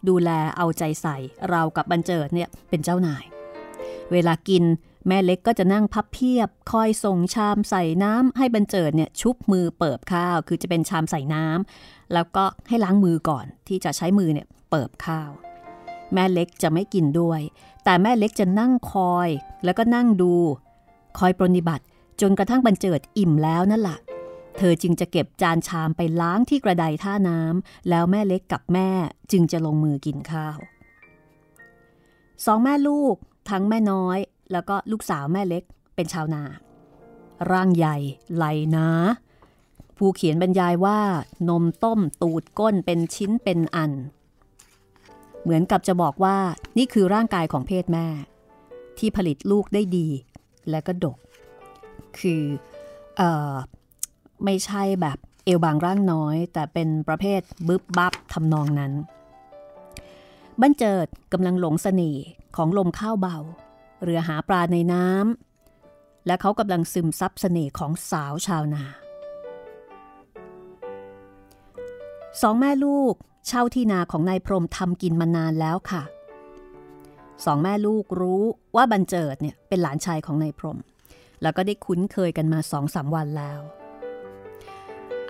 ดูแลเอาใจใส่เรากับบันเจิดเนี่ยเป็นเจ้านาย เวลากินแม่เล็กก็จะนั่งพับเพียบ คอยส่งชามใส่น้ำให้บรรเจิดเนี่ยชุบมือเปิบข้าว คือจะเป็นชามใส่น้ำแล้วก็ให้ล้างมือก่อนที่จะใช้มือเนี่ยเปิบข้าว แม่เล็กจะไม่กินด้วย แต่แม่เล็กจะนั่งคอย แล้วก็นั่งดู คอยปรนิบัติจนกระทั่งบรรเจิดอิ่มแล้วนั่นแหละเธอจึงจะเก็บจานชามไปล้างที่กระไดท่าน้ำแล้วแม่เล็กกับแม่จึงจะลงมือกินข้าวสองแม่ลูก ทั้งแม่น้อย แล้วก็ลูกสาวแม่เล็กเป็นชาวนา ร่างใหญ่ไหลนะผู้เขียนบรรยายว่านมต้มตูดก้นเป็นชิ้นเป็นอัน เหมือนกับจะบอกว่านี่คือร่างกายของเพศแม่ ที่ผลิตลูกได้ดี และก็ดก คืออไม่ใช่แบบเอวบางร่างน้อย แต่เป็นประเภทบึบบับทำนองนั้น บันเจิดกำลังหลงเสน่ห์ของลมข้าวเบา เรือหาปลาในน้ำและเขากำลังซึมซับเสน่ห์ของสาวชาวนาสองแม่ลูก เช่าที่นาของนายพรมทำกินมานานแล้วค่ะ สองแม่ลูกรู้ว่าบันเจิดเนี่ยเป็นหลานชายของนายพรม แล้วก็ได้คุ้นเคยกันมาสองสามวันแล้ว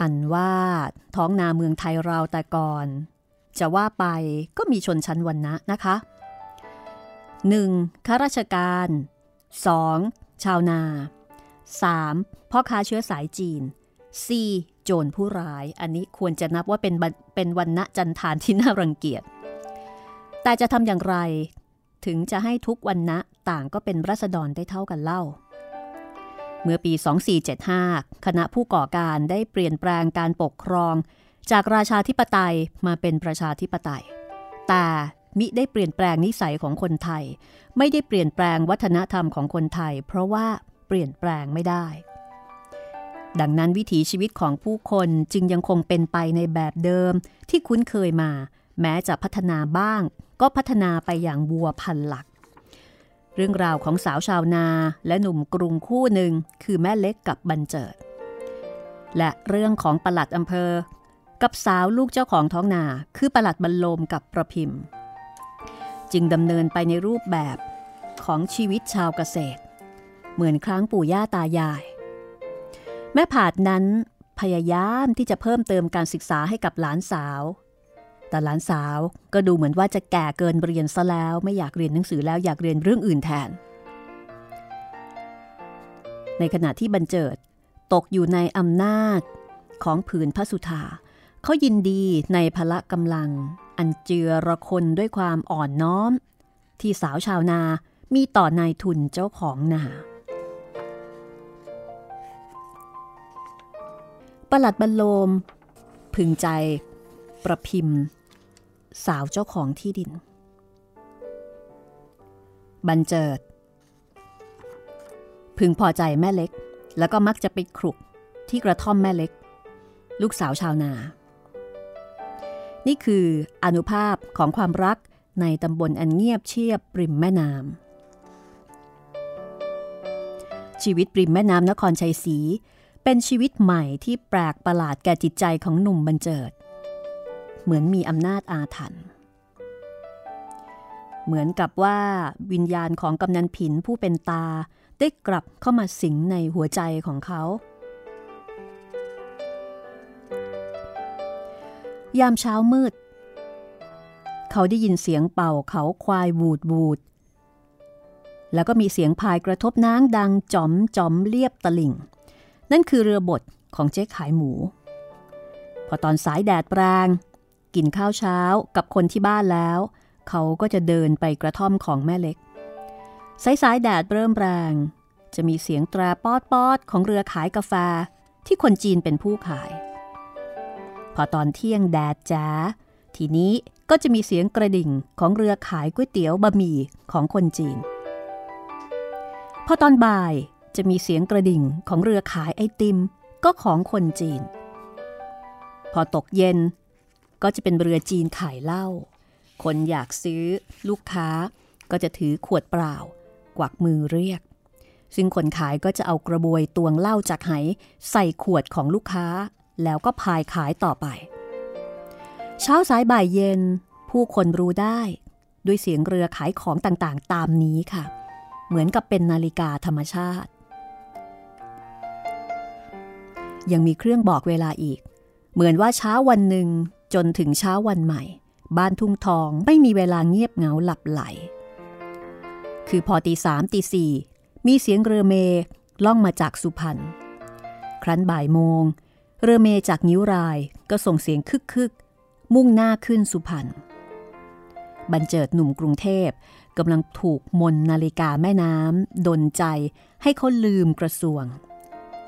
อันว่าท้องนาเมืองไทยเราแต่ก่อน จะว่าไปก็มีชนชั้นวันนะนะคะ 1. ข้าราชการ 2. ชาวนา 3. พ่อค้าเชื้อสายจีน 4. โจรผู้ร้าย อันนี้ควรจะนับว่าเป็น เป็นวันณะจันทานที่น่ารังเกียจ แต่จะทำอย่างไร ถึงจะให้ทุกวันณะต่างก็เป็นรัษฎรได้เท่ากันเล่า เมื่อปี 2475 คณะผู้ก่อการได้เปลี่ยนแปลงการปกครอง จากราชาธิปไตยมาเป็นประชาธิปไตย แต่มิได้เปลี่ยนแปลงนิสัยของคนไทย ไม่ได้เปลี่ยนแปลงวัฒนธรรมของคนไทย เพราะว่าเปลี่ยนแปลงไม่ได้ ดังนั้นวิถีชีวิตของผู้คนจึงยังคงเป็นไปในแบบเดิมที่คุ้นเคยมา แม้จะพัฒนาบ้าง ก็พัฒนาไปอย่างวัวพันหลัก เรื่องราวของสาวชาวนาและหนุ่มกรุงคู่หนึ่งคือแม่เล็กกับบันเจิด และเรื่องของปลัดอำเภอ กับสาวลูกเจ้าของท้องนาคือปลัดบรรลมกับประพิมพ์ จึงดำเนินไปในรูปแบบของชีวิตชาวเกษตร เหมือนครั้งปู่ย่าตายาย แม่ผาดนั้นพยายามที่จะเพิ่มเติมการศึกษาให้กับหลานสาว แต่หลานสาวก็ดูเหมือนว่าจะแก่เกินเรียนซะแล้ว ไม่อยากเรียนหนังสือแล้วอยากเรียนเรื่องอื่นแทน ในขณะที่บรรเจิดตกอยู่ในอำนาจของผืนพระสุธาเขายินดีในพละกำลัง อันเจือระคนด้วยความอ่อนน้อม ที่สาวชาวนามีต่อนายทุนเจ้าของนา ประหลัดบรรโลม พึงใจ ประพิมพ์ สาวเจ้าของที่ดิน บันเจิด พึงพอใจแม่เล็ก แล้วก็มักจะไปครุกที่กระท่อมแม่เล็ก ลูกสาวชาวนา นี่คืออนุภาพของความรักในตำบลอันเงียบเชียบริมแม่น้ำชีวิตริมแม่น้ำนครชัยศรี เป็นชีวิตใหม่ที่แปลกประหลาดแก่จิตใจของหนุ่มบรรเจิด เหมือนมีอำนาจอาถรรพ์เหมือนกับว่าวิญญาณของกำนันผินผู้เป็นตาได้กลับเข้ามาสิงในหัวใจของเขา ยามเช้ามืด เขาได้ยินเสียงเป่าเขาควายวูดวูด แล้วก็มีเสียงพายกระทบน้ำดังจอมจอมเรียบตะลิ่ง นั่นคือเรือบดของเจ๊ขายหมู พอตอนสายแดดแรงกินข้าวเช้ากับคนที่บ้านแล้ว เขาก็จะเดินไปกระท่อมของแม่เล็ก สายสายแดดเริ่มแรง จะมีเสียงตราป๊อดป๊อดของเรือขายกาแฟที่คนจีนเป็นผู้ขาย พอตอนเที่ยงแดดจ้า ทีนี้ก็จะมีเสียงกระดิ่งของเรือขายก๋วยเตี๋ยวบะหมี่ของคนจีน พอตอนบ่าย จะมีเสียงกระดิ่งของเรือขายไอติมก็ของคนจีน พอตกเย็นก็จะเป็นเรือจีนขายเหล้า คนอยากซื้อลูกค้าก็จะถือขวดเปล่า กวักมือเรียก ซึ่งคนขายก็จะเอากระบวยตวงเหล้าจากไหใส่ขวดของลูกค้า แล้วก็พายขายต่อไป เช้าสายบ่ายเย็น ผู้คนรู้ได้ ด้วยเสียงเรือขายของต่างๆ ตามนี้ค่ะ เหมือนกับเป็นนาฬิกาธรรมชาติ ยังมีเครื่องบอกเวลาอีก เหมือนว่าเช้าวันหนึ่งจนถึงเช้าวันใหม่ บ้านทุ่งทองไม่มีเวลาเงียบเหงาหลับไหล คือพอตีสามตีสี่มีเสียงเรือเมล่องมาจากสุพรรณ ครั้นบ่ายโมง เรือเมจากนิ้วรายก็ส่งเสียงคึกคึกมุ่งหน้าขึ้นสุพรรณ บรรเจิดหนุ่มกรุงเทพกำลังถูกมนนาฬิกาแม่น้ำดนใจให้เขาลืมกระทรวง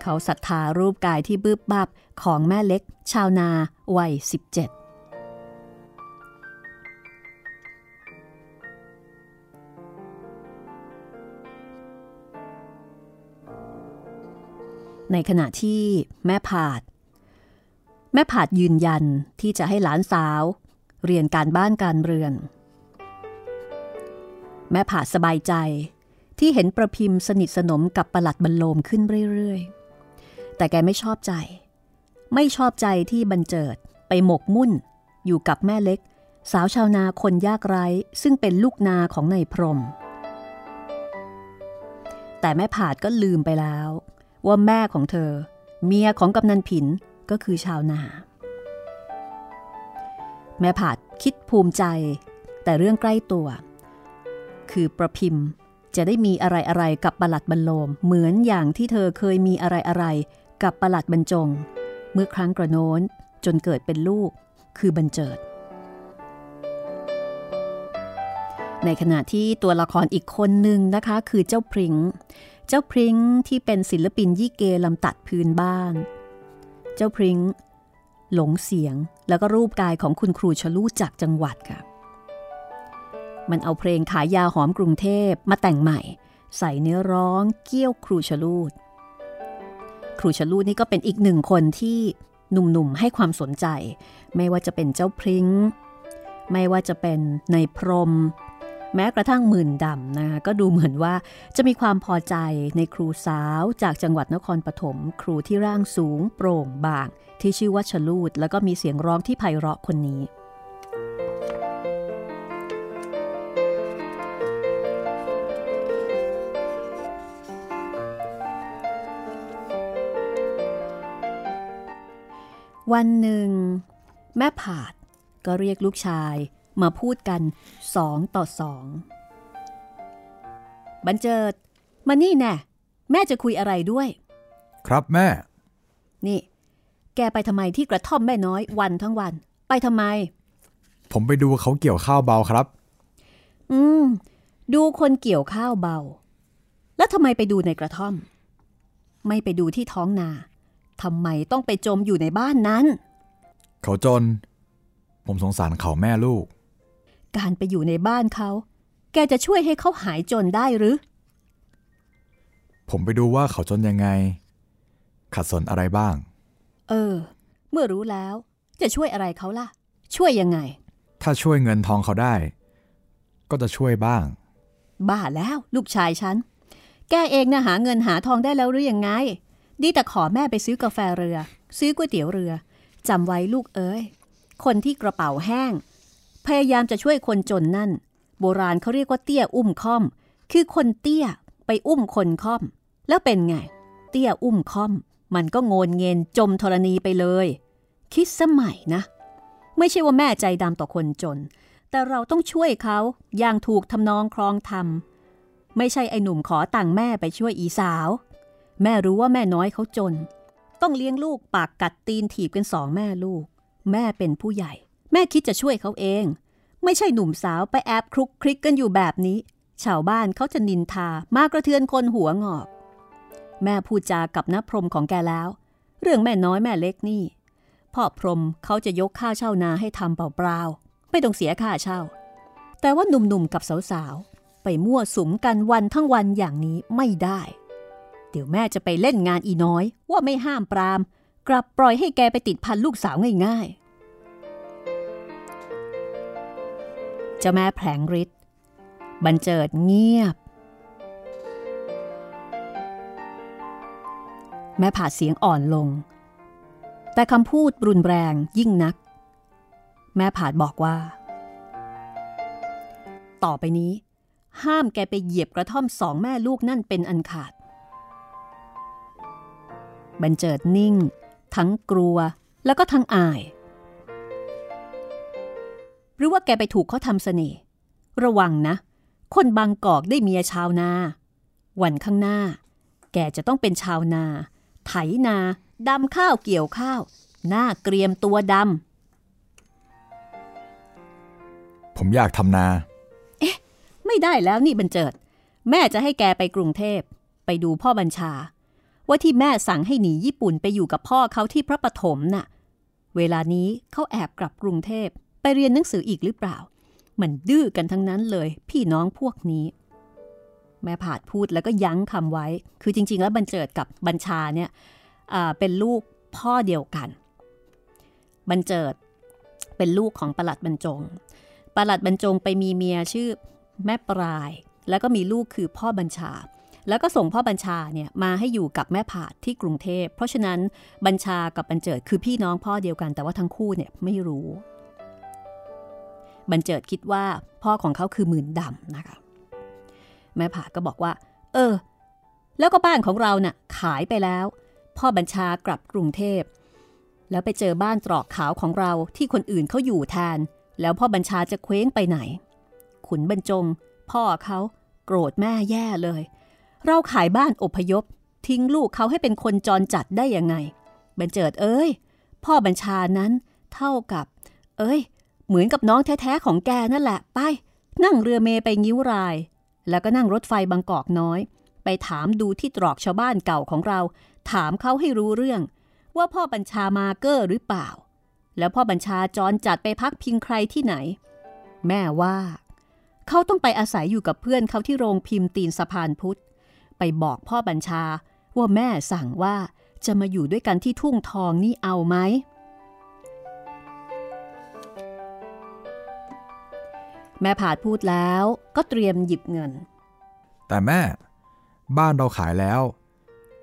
เขาศรัทธารูปกายที่บึบบับของแม่เล็ก ชาวนาวัย 17ในขณะที่แม่ผาด แม่ผาดยืนยันที่จะให้หลานสาว เรียนการบ้านการเรือน แม่ผาดสบายใจที่เห็นประพิมพ์สนิทสนมกับประหลัดบรรโลมขึ้นเรื่อยๆ แต่แกไม่ชอบใจ ไม่ชอบใจที่บรรเจิดไปหมกมุ่น อยู่กับแม่เล็ก สาวชาวนาคนยากไร้ซึ่งเป็นลูกนาของนายพรม แต่แม่ผาดก็ลืมไปแล้ว ว่าแม่ของเธอ เมียของกำนันผินก็คือชาวนา แม่ผาดคิดภูมิใจ แต่เรื่องใกล้ตัว คือประพิมพ์จะได้มีอะไรอะไรกับประหลัดบรรโลม เหมือนอย่างที่เธอเคยมีอะไรอะไร กับประหลัดบรรจง เมื่อครั้งกระโน้นจนเกิดเป็นลูกคือบรรเจิด ในขณะที่ตัวละครอีกคนหนึ่งนะคะคือเจ้าพริง้งเจ้าพริ้งที่เป็นศิลปินยี่เกลำตัดพื้นบ้าน เจ้าพริ้งหลงเสียงแล้วก็รูปกายของคุณครูชลูจากจังหวัดค่ะ มันเอาเพลงขายยาหอมกรุงเทพมาแต่งใหม่ ใส่เนื้อร้องเกี้ยวครูชลูด ครูชลูดนี่ก็เป็นอีกหนึ่งคนที่หนุ่มๆให้ความสนใจ ไม่ว่าจะเป็นเจ้าพริง้ง ไม่ว่าจะเป็นในพรม แม้กระทั่งหมื่นดำนะคะก็ดูเหมือนว่าจะมีความพอใจในครูสาวจากจังหวัดนครปฐมครูที่ร่างสูงโปร่งบาง ที่ชื่อว่าชลูดแล้วก็มีเสียงร้องที่ไพเราะคนนี้ วันหนึ่ง แม่ผาดก็เรียกลูกชายมาพูดกันสองต่อสองบันเจิด มานี่แน่แม่จะคุยอะไรด้วย ครับแม่ นี่ แกไปทำไมที่กระท่อมแม่น้อยวันทั้งวัน ไปทำไม ผมไปดูเขาเกี่ยวข้าวเบาครับ อืม ดูคนเกี่ยวข้าวเบา แล้วทำไมไปดูในกระท่อม ไม่ไปดูที่ท้องนา ทำไมต้องไปจมอยู่ในบ้านนั้น เขาจน ผมสงสารเขาแม่ลูก การไปอยู่ในบ้านเขา แกจะช่วยให้เขาหายจนได้หรือ ผมไปดูว่าเขาจนยังไง ขัดสนอะไรบ้าง เออ เมื่อรู้แล้ว จะช่วยอะไรเขาล่ะ ช่วยยังไง ถ้าช่วยเงินทองเขาได้ ก็จะช่วยบ้าง บ้าแล้ว ลูกชายฉัน แกเองนะหาเงินหาทองได้แล้วหรือยังไง ดีแต่ขอแม่ไปซื้อกาแฟเรือ ซื้อก๋วยเตี๋ยวเรือจำไว้ลูกเอ้ย คนที่กระเป๋าแห้ง พยายามจะช่วยคนจนนั่น โบราณเขาเรียกว่าเตี้ยอุ้มค่อม คือคนเตี้ยไปอุ้มคนค่อม แล้วเป็นไง เตี้ยอุ้มค่อม มันก็โงนเงินจมธรณีไปเลย คิดสมัยนะ ไม่ใช่ว่าแม่ใจดำต่อคนจน แต่เราต้องช่วยเขาอย่างถูกทำนองครองธรรมไม่ใช่ไอ้หนุ่มขอตังค์แม่ไปช่วยอีสาว แม่รู้ว่าแม่น้อยเขาจน ต้องเลี้ยงลูกปากกัดตีนถีบกันสองแม่ลูก แม่เป็นผู้ใหญ่ แม่คิดจะช่วยเขาเอง ไม่ใช่หนุ่มสาวไปแอบคลุกคลิกกันอยู่แบบนี้ ชาวบ้านเขาจะนินทามากระเทือนคนหัวงอก แม่พูดจากับน้าพรมของแกแล้ว เรื่องแม่น้อยแม่เล็กนี่ พ่อพรมเขาจะยกข้าเช่านาให้ทำเปล่าๆไม่ต้องเสียค่าเช่า แต่ว่าหนุ่มๆกับสาวๆไปมั่วสุมกันวันทั้งวันอย่างนี้ไม่ได้ เดี๋ยวแม่จะไปเล่นงานอีน้อย ว่าไม่ห้ามปราม กลับปล่อยให้แกไปติดพันลูกสาวง่ายๆเจ้าแม่แผลงฤทธิ์บันเจิดเงียบ แม่ผ่าเสียงอ่อนลง แต่คำพูดรุนแรงยิ่งนัก แม่ผาดบอกว่า ต่อไปนี้ ห้ามแกไปเหยียบกระท่อมสองแม่ลูกนั่นเป็นอันขาด บันเจิดนิ่ง ทั้งกลัวแล้วก็ทั้งอาย หรือว่าแกไปถูกเขาทำเสน่ห์ระวังนะ คนบางกอกได้เมียชาวนา วันข้างหน้า แกจะต้องเป็นชาวนา ไถนาดำข้าวเกี่ยวข้าว หน้าเกรียมตัวดผมอยากทำนาำไม่ได้แล้วนี่บันเจิด แม่จะให้แกไปกรุงเทพ ไปดูพ่อบัญชา ว่าที่แม่สั่งให้หนีญี่ปุ่นไปอยู่กับพ่อเขาที่พระปฐมน่ะ เวลานี้เขาแอบกลับกรุงเทพไปเรียนหนังสืออีกหรือเปล่า มันดื้อกันทั้งนั้นเลย พี่น้องพวกนี้ แม่ผาดพูดแล้วก็ยั้งคำไว้ คือจริง ๆ แล้วบันเจิดกับบัญชาเนี่ยเป็นลูกพ่อเดียวกัน บันเจิดเป็นลูกของประหลัดบรรจง ประหลัดบรรจงไปมีเมียชื่อแม่ปลาย แล้วก็มีลูกคือพ่อบัญชา แล้วก็ส่งพ่อบัญชาเนี่ยมาให้อยู่กับแม่ผาดที่กรุงเทพ เพราะฉะนั้นบัญชากับบัญเจิดคือพี่น้องพ่อเดียวกัน แต่ว่าทั้งคู่เนี่ยไม่รู้ บัญเจิดคิดว่าพ่อของเขาคือหมื่นดำนะคะ แม่ผาดก็บอกว่า เออ แล้วก็บ้านของเราน่ะขายไปแล้ว พ่อบัญชากลับกรุงเทพ แล้วไปเจอบ้านตรอกขาวของเราที่คนอื่นเขาอยู่แทน แล้วพ่อบัญชาจะเคว้งไปไหน ขุนบรรจง พ่อเขาโกรธแม่แย่เลย เราขายบ้านอพยพ ทิ้งลูกเขาให้เป็นคนจรจัดได้ยังไงบัญเจิดเอ้ย พ่อบัญชานั้นเท่ากับ เอ้ย เหมือนกับน้องแท้ๆของแกนั่นแหละ ไป นั่งเรือเมไปงิ้วราย แล้วก็นั่งรถไฟบางกอกน้อย ไปถามดูที่ตรอกชาวบ้านเก่าของเรา ถามเขาให้รู้เรื่อง ว่าพ่อบัญชามาเกอร์หรือเปล่า แล้วพ่อบัญชาจรจัดไปพักพิงใครที่ไหน แม่ว่า เขาต้องไปอาศัยอยู่กับเพื่อนเขาที่โรงพิมพ์ตีนสะพานพุทธ ไปบอกพ่อบัญชาว่าแม่สั่งว่าจะมาอยู่ด้วยกันที่ทุ่งทองนี่เอาไหม แม่ผาดพูดแล้วก็เตรียมหยิบเงิน แต่แม่ บ้านเราขายแล้ว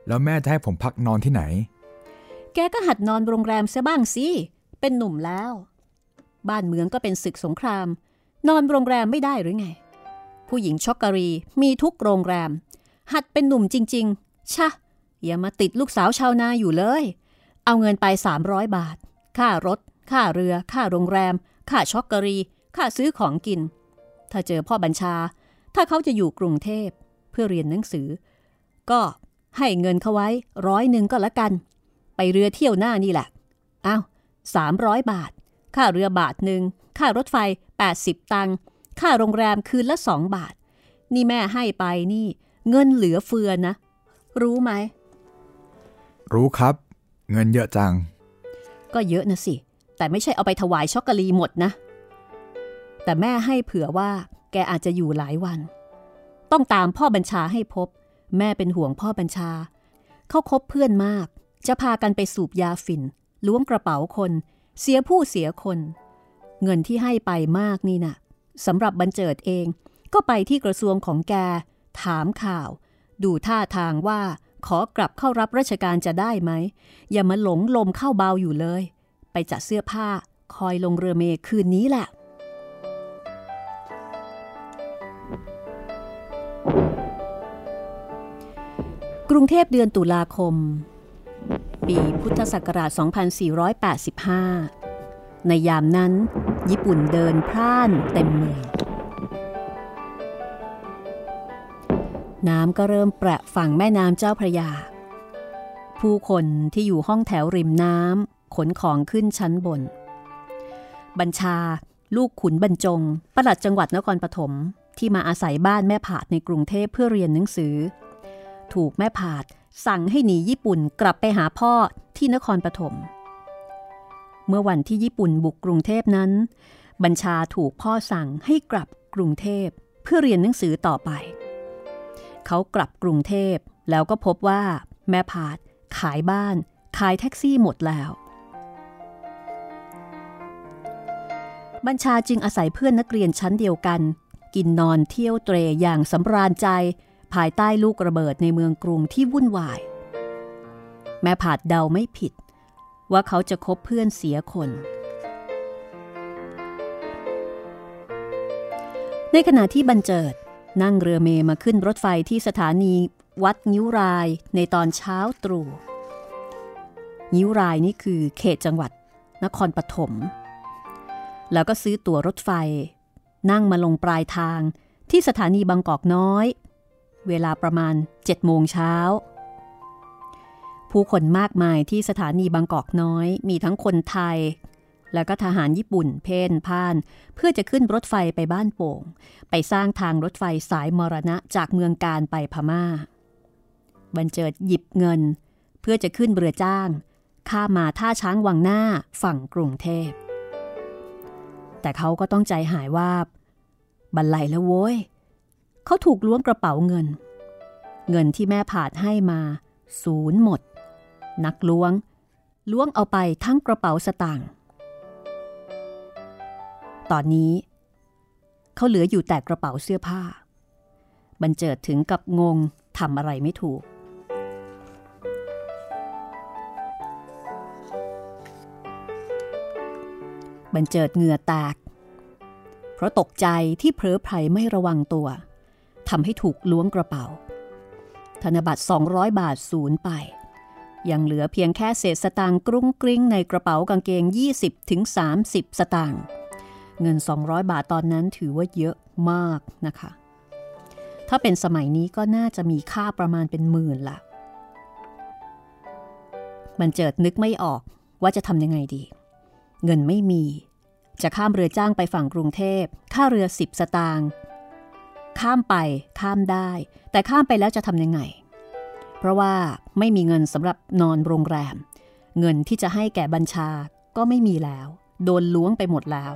แล้วแม่จะให้ผมพักนอนที่ไหน แกก็หัดนอนโรงแรมเสียบ้างสิ เป็นหนุ่มแล้ว บ้านเมืองก็เป็นศึกสงคราม นอนโรงแรมไม่ได้หรือไง ผู้หญิงช็อกการีมีทุกโรงแรม หัดเป็นหนุ่มจริง ๆ ชะ อย่ามาติดลูกสาวชาวนาอยู่เลย เอาเงินไป 300 บาท ค่ารถ ค่าเรือ ค่าโรงแรม ค่าช็อกเการี ค่าซื้อของกิน ถ้าเจอพ่อบัญชา ถ้าเขาจะอยู่กรุงเทพ เพื่อเรียนหนังสือ ก็ให้เงินเขาไว้ร้อยหนึ่งก็แล้วกัน ไปเรือเที่ยวหน้านี่แหละ อ้าวสามร้อยบาท ค่าเรือบาทหนึ่ง ค่ารถไฟ 80 ตังค์ ค่าโรงแรมคืนละสองบาท นี่แม่ให้ไปนี่ เงินเหลือเฟือนะ รู้ไหม รู้ครับ เงินเยอะจัง ก็เยอะนะสิ แต่ไม่ใช่เอาไปถวายช็อกโกแลตหมดนะ แต่แม่ให้เผื่อว่า แกอาจจะอยู่หลายวัน ต้องตามพ่อบัญชาให้พบ แม่เป็นห่วงพ่อบัญชา เขาคบเพื่อนมาก จะพากันไปสูบยาฝิ่น ล้วงกระเป๋าคน เสียผู้เสียคน เงินที่ให้ไปมากนี่นะ่ะสำหรับบรรเจิดเองก็ไปที่กระทรวงของแก ถามข่าว ดูท่าทางว่าขอกลับเข้ารับราชการจะได้ไหม อย่ามาหลงลมเข้าเบาอยู่เลย ไปจัดเสื้อผ้าคอยลงเรือเมคืนนี้แหละกรุงเทพเดือนตุลาคม ปีพุทธศักราช 2485 ในยามนั้น ญี่ปุ่นเดินพร่านเต็มเมือง น้ำก็เริ่มแปะฝั่งแม่น้ำเจ้าพระยา ผู้คนที่อยู่ห้องแถวริมน้ำขนของขึ้นชั้นบน บัญชา ลูกขุนบรรจงประหลัดจังหวัดนครปฐมที่มาอาศัยบ้านแม่ผาดในกรุงเทพเพื่อเรียนหนังสือ ถูกแม่ผาดสั่งให้หนีญี่ปุ่นกลับไปหาพ่อที่นครปฐมเมื่อวันที่ญี่ปุ่นบุกกรุงเทพนั้น บัญชาถูกพ่อสั่งให้กลับกรุงเทพเพื่อเรียนหนังสือต่อไป เขากลับกรุงเทพ แล้วก็พบว่า แม่ผาดขายบ้าน ขายแท็กซี่หมดแล้ว บัญชาจึงอาศัยเพื่อนนักเรียนชั้นเดียวกัน กินนอนเที่ยวเตรอย่างสำราญใจ ภายใต้ลูกระเบิดในเมืองกรุงที่วุ่นวาย แม่ผาดเดาไม่ผิด ว่าเขาจะคบเพื่อนเสียคนในขณะที่บันเจิด นั่งเรือเมมาขึ้นรถไฟที่สถานีวัดนิ้วรายในตอนเช้าตรู่ นิ้วรายนี่คือเขตจังหวัด นครปฐม แล้วก็ซื้อตั๋วรถไฟ นั่งมาลงปลายทางที่สถานีบางกอกน้อย เวลาประมาณ7โมงเช้า ผู้คนมากมายที่สถานีบางกอกน้อย มีทั้งคนไทย แล้วก็ทหารญี่ปุ่น เพ่นพ่าน เพื่อจะขึ้นรถไฟไปบ้านโป่ง ไปสร้างทางรถไฟสายมรณะจากเมืองการไปพมา่า บันเจิดหยิบเงิน เพื่อจะขึ้นเรือจ้าง ข้ามาท่าช้างวังหน้าฝั่งกรุงเทพ แต่เขาก็ต้องใจหายว่าบันไลแล้วโว้ย เขาถูกล้วงกระเป๋าเงิน เงินที่แม่ผาดให้มาศูนย์หมด นักล้วง ล้วงเอาไปทั้งกระเป๋าสตางค์ ตอนนี้ เขาเหลืออยู่แต่กระเป๋าเสื้อผ้าบันเจิดถึงกับงงทำอะไรไม่ถูกบันเจิดเหงื่อแตก เพราะตกใจที่เผลอไพรไม่ระวังตัวทำให้ถูกล้วงกระเป๋า ธนบัตร 200 บาทสูญไป ยังเหลือเพียงแค่เศษสตางค์กรุ้งกริ้งในกระเป๋ากางเกง 20ถึง30 สตางค์ เงิน 200 บาทตอนนั้นถือว่าเยอะมากนะคะ ถ้าเป็นสมัยนี้ก็น่าจะมีค่าประมาณเป็นหมื่นละมันเจิดนึกไม่ออกว่าจะทำยังไงดี เงินไม่มี จะข้ามเรือจ้างไปฝั่งกรุงเทพ ค่าเรือ 10 สตางค์ ข้ามไปข้ามได้ แต่ข้ามไปแล้วจะทำยังไง เพราะว่าไม่มีเงินสำหรับนอนโรงแรม เงินที่จะให้แก่บัญชาก็ไม่มีแล้ว โดนล้วงไปหมดแล้ว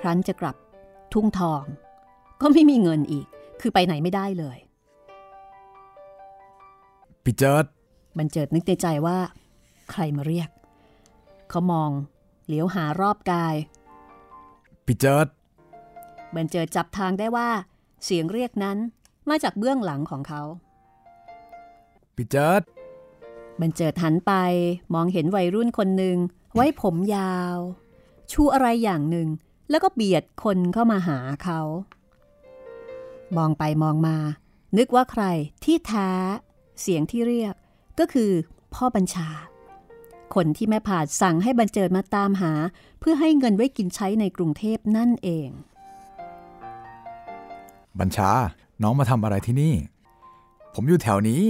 ครั้นจะกลับทุ่งทอง ก็ไม่มีเงินอีก คือไปไหนไม่ได้เลยพี่เจิดบันเจิดนึกในใจว่า ใครมาเรียก เขามองเหลียวหารอบกายพี่เจิดบันเจิดจับทางได้ว่า เสียงเรียกนั้นมาจากเบื้องหลังของเขาพี่เจิดบันเจิดหันไปมองเห็นวัยรุ่นคนหนึ่งไว้ผมยาว ชูอะไรอย่างหนึ่ง แล้วก็เบียดคนเข้ามาหาเขา มองไปมองมา นึกว่าใครที่แท้เสียงที่เรียกก็คือพ่อบัญชา คนที่แม่ผาดสั่งให้บันเจิดมาตามหา เพื่อให้เงินไว้กินใช้ในกรุงเทพนั่นเอง บัญชา น้องมาทำอะไรที่นี่ ผมอยู่แถวนี้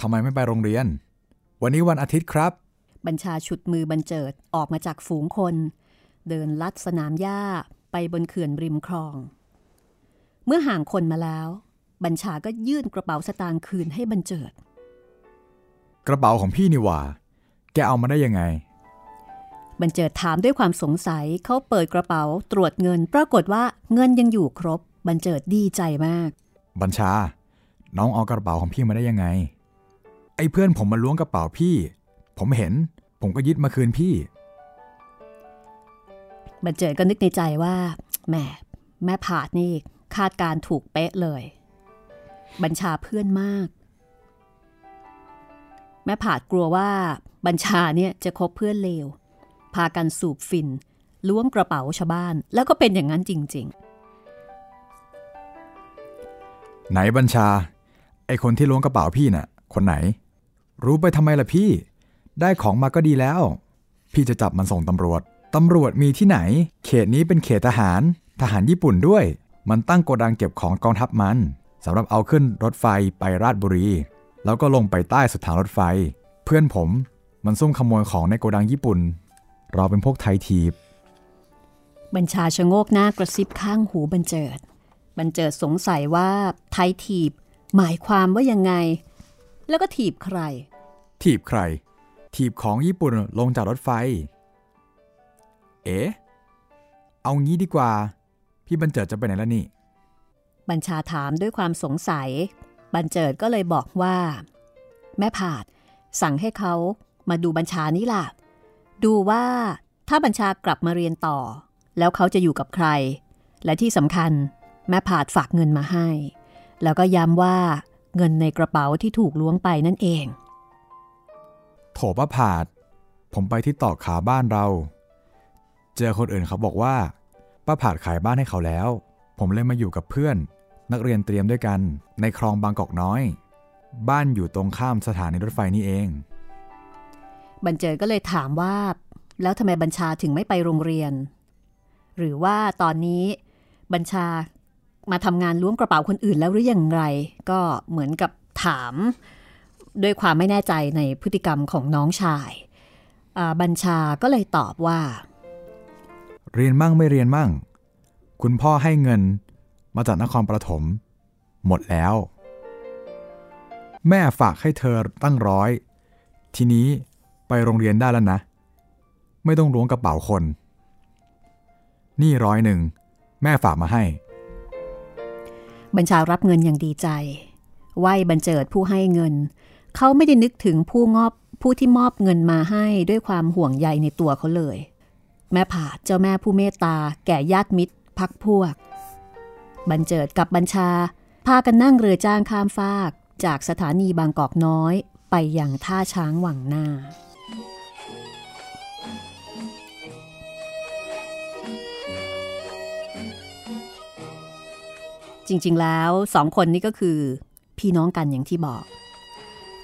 ทำไมไม่ไปโรงเรียน วันนี้วันอาทิตย์ครับ บัญชาฉุดมือบันเจิดออกมาจากฝูงคน เดินลัดสนามหญ้าไปบนเขื่อนริมคลอง เมื่อห่างคนมาแล้ว บัญชาก็ยื่นกระเป๋าสตางค์คืนให้บันเจิด กระเป๋าของพี่นี่หว่า แกเอามาได้ยังไง บันเจิดถามด้วยความสงสัยเขาเปิดกระเป๋าตรวจเงิน ปรากฏว่าเงินยังอยู่ครบ บันเจิดดีใจมาก บัญชา น้องเอากระเป๋าของพี่มาได้ยังไง ไอ้เพื่อนผมมาล้วงกระเป๋าพี่ ผมเห็น ผมก็ยึดมาคืนพี่ บันเจิดก็นึกในใจว่าแหมแม่ผาดนี่คาดการถูกเป๊ะเลย บัญชาเพื่อนมาก แม่ผาดกลัวว่าบัญชาเนี่ยจะคบเพื่อนเลว พากันสูบฝิ่นล้วงกระเป๋าชาวบ้าน แล้วก็เป็นอย่างนั้นจริง ๆ ไหนบัญชา ไอ้คนที่ล้วงกระเป๋าพี่น่ะ คนไหน รู้ไปทำไมล่ะพี่ ได้ของมาก็ดีแล้ว พี่จะจับมันส่งตำรวจ ตำรวจมีที่ไหน เขตนี้เป็นเขตทหาร ทหารญี่ปุ่นด้วย มันตั้งโกดังเก็บของกองทัพมันสำหรับเอาขึ้นรถไฟไปราชบุรี แล้วก็ลงไปใต้สถานรถไฟ เพื่อนผมมันซุ่มขโมยของในโกดังญี่ปุ่น เราเป็นพวกไทยทีบๆบัญชาชะโงกหน้ากระซิบข้างหูบันเจิด บันเจิดสงสัยว่าไทยถีบ หมายความว่ายังไง แล้วก็ถีบใคร ถีบใคร ถีบของญี่ปุ่นลงจากรถไฟ เอ๋เอางี้ดีกว่า พี่บันเจิดจะไปไหนแล้วนี่ บัญชาถามด้วยความสงสัยบัญเจิดก็เลยบอกว่า แม่ผาด สั่งให้เขามาดูบัญชานี่ล่ะ ดูว่าถ้าบัญชากลับมาเรียนต่อ แล้วเขาจะอยู่กับใคร และที่สำคัญแม่ผาดฝากเงินมาให้ แล้วก็ย้ำว่าเงินในกระเป๋าที่ถูกล้วงไปนั่นเอง โถป้าผาด ผมไปที่ตอกขาบ้านเรา เจอคนอื่นเขาบอกว่าป้าผาดขายบ้านให้เขาแล้ว ผมเลยมาอยู่กับเพื่อน นักเรียนเตรียมด้วยกัน ในคลองบางกอกน้อย บ้านอยู่ตรงข้ามสถานีรถไฟนี่เอง บัญเจิดก็เลยถามว่า แล้วทำไมบัญชาถึงไม่ไปโรงเรียน หรือว่าตอนนี้บัญชามาทำงานล้วงกระเป๋าคนอื่นแล้วหรืออย่างไร ก็เหมือนกับถามด้วยความไม่แน่ใจในพฤติกรรมของน้องชาย บัญชาก็เลยตอบว่า เรียนมั่งไม่เรียนมั่ง คุณพ่อให้เงินมาจากนครปฐมหมดแล้ว แม่ฝากให้เธอตั้งร้อย ทีนี้ไปโรงเรียนได้แล้วนะ ไม่ต้องล้วงกระเป๋าคน นี่ร้อยหนึ่ง แม่ฝากมาให้ บัญชารับเงินอย่างดีใจ ไหวบัญเจิดผู้ให้เงิน เขาไม่ได้นึกถึงผู้งอบผู้ที่มอบเงินมาให้ด้วยความห่วงใยในตัวเขาเลย แม่ผาเจ้าแม่ผู้เมตตาแก่ญาติมิตร พักพวก บัญเจิดกับบัญชา พากันนั่งเรือจ้างข้ามฟาก จากสถานีบางกอกน้อย ไปยังท่าช้างหวังหน้า จริงๆแล้วสองคนนี้ก็คือ พี่น้องกันอย่างที่บอก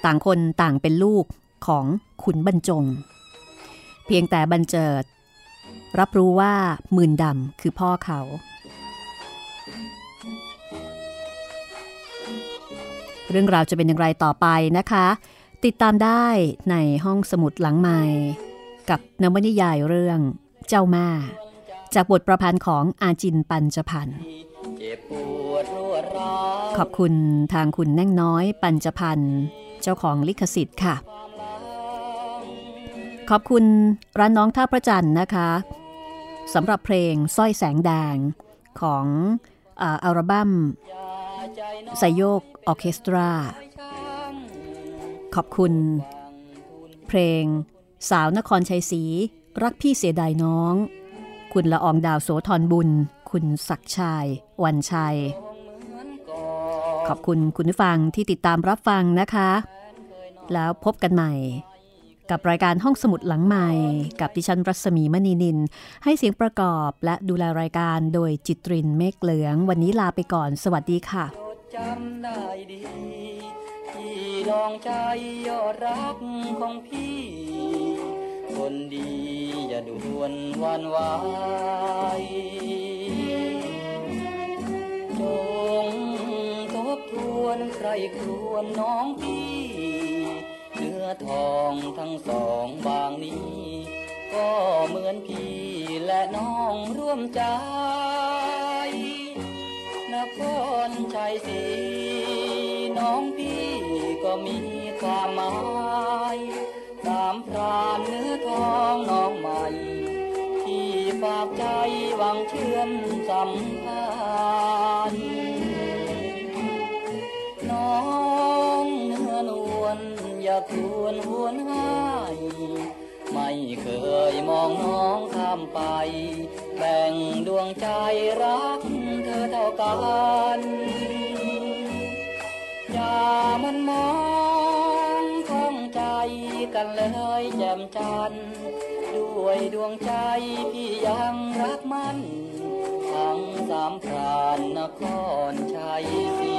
ต่างคนต่างเป็นลูกของขุนบรรจง เพียงแต่บรรเจิด รับรู้ว่าหมื่นดำคือพ่อเขา เรื่องราวจะเป็นอย่างไรต่อไปนะคะ ติดตามได้ในห้องสมุดหลังใหม่ กับนวนิยายเรื่องเจ้าแม่จากบทประพันธ์ของอาจินปัญจพันธ์ขอบคุณทางคุณแน่งน้อยปัญจพันธ์เจ้าของลิขสิทธิ์ค่ะ ขอบคุณร้านน้องท่าพระจันทร์นะคะ สำหรับเพลงสร้อยแสงแดงของอัลบั้มไซโยกออเคสตรา ขอบคุณ เพลง สาวนครชัยศรีรักพี่เสียดายน้อง คุณละอองดาวโสธรบุญ คุณศักชัย วันชัย ขอบคุณคุณผู้ฟังที่ติดตามรับฟังนะคะ แล้วพบกันใหม่ กับรายการห้องสมุดหลังใหม่ กับดิฉันรัศมีมณีนิน ให้เสียงประกอบและดูแลรายการโดยจิตรินเมฆเหลือง วันนี้ลาไปก่อน สวัสดีค่ะจำได้ดีที่ดองใจยอดรักของพี่ คนดีอย่าด่วนวันไหวจงทบทวนใครครวนน้องพี่ เนื้อทองทั้งสองบางนี้ ก็เหมือนพี่และน้องร่วมใจนครชัยศรีน้องพี่ก็มีความหมายสามพรานเนื้อทองน้องใหม่ที่ฝากใจหวังเชื่อมสัมพันธ์ อย่าควรหวนหายไม่เคยมองน้องข้ามไป แบ่งดวงใจรักเธอเท่ากันอย่ามันมองข้องใจกันเลยแจ่มจันทร์ด้วยดวงใจพี่ยังรักมัน ทั้งสามพรานนครชัยศรี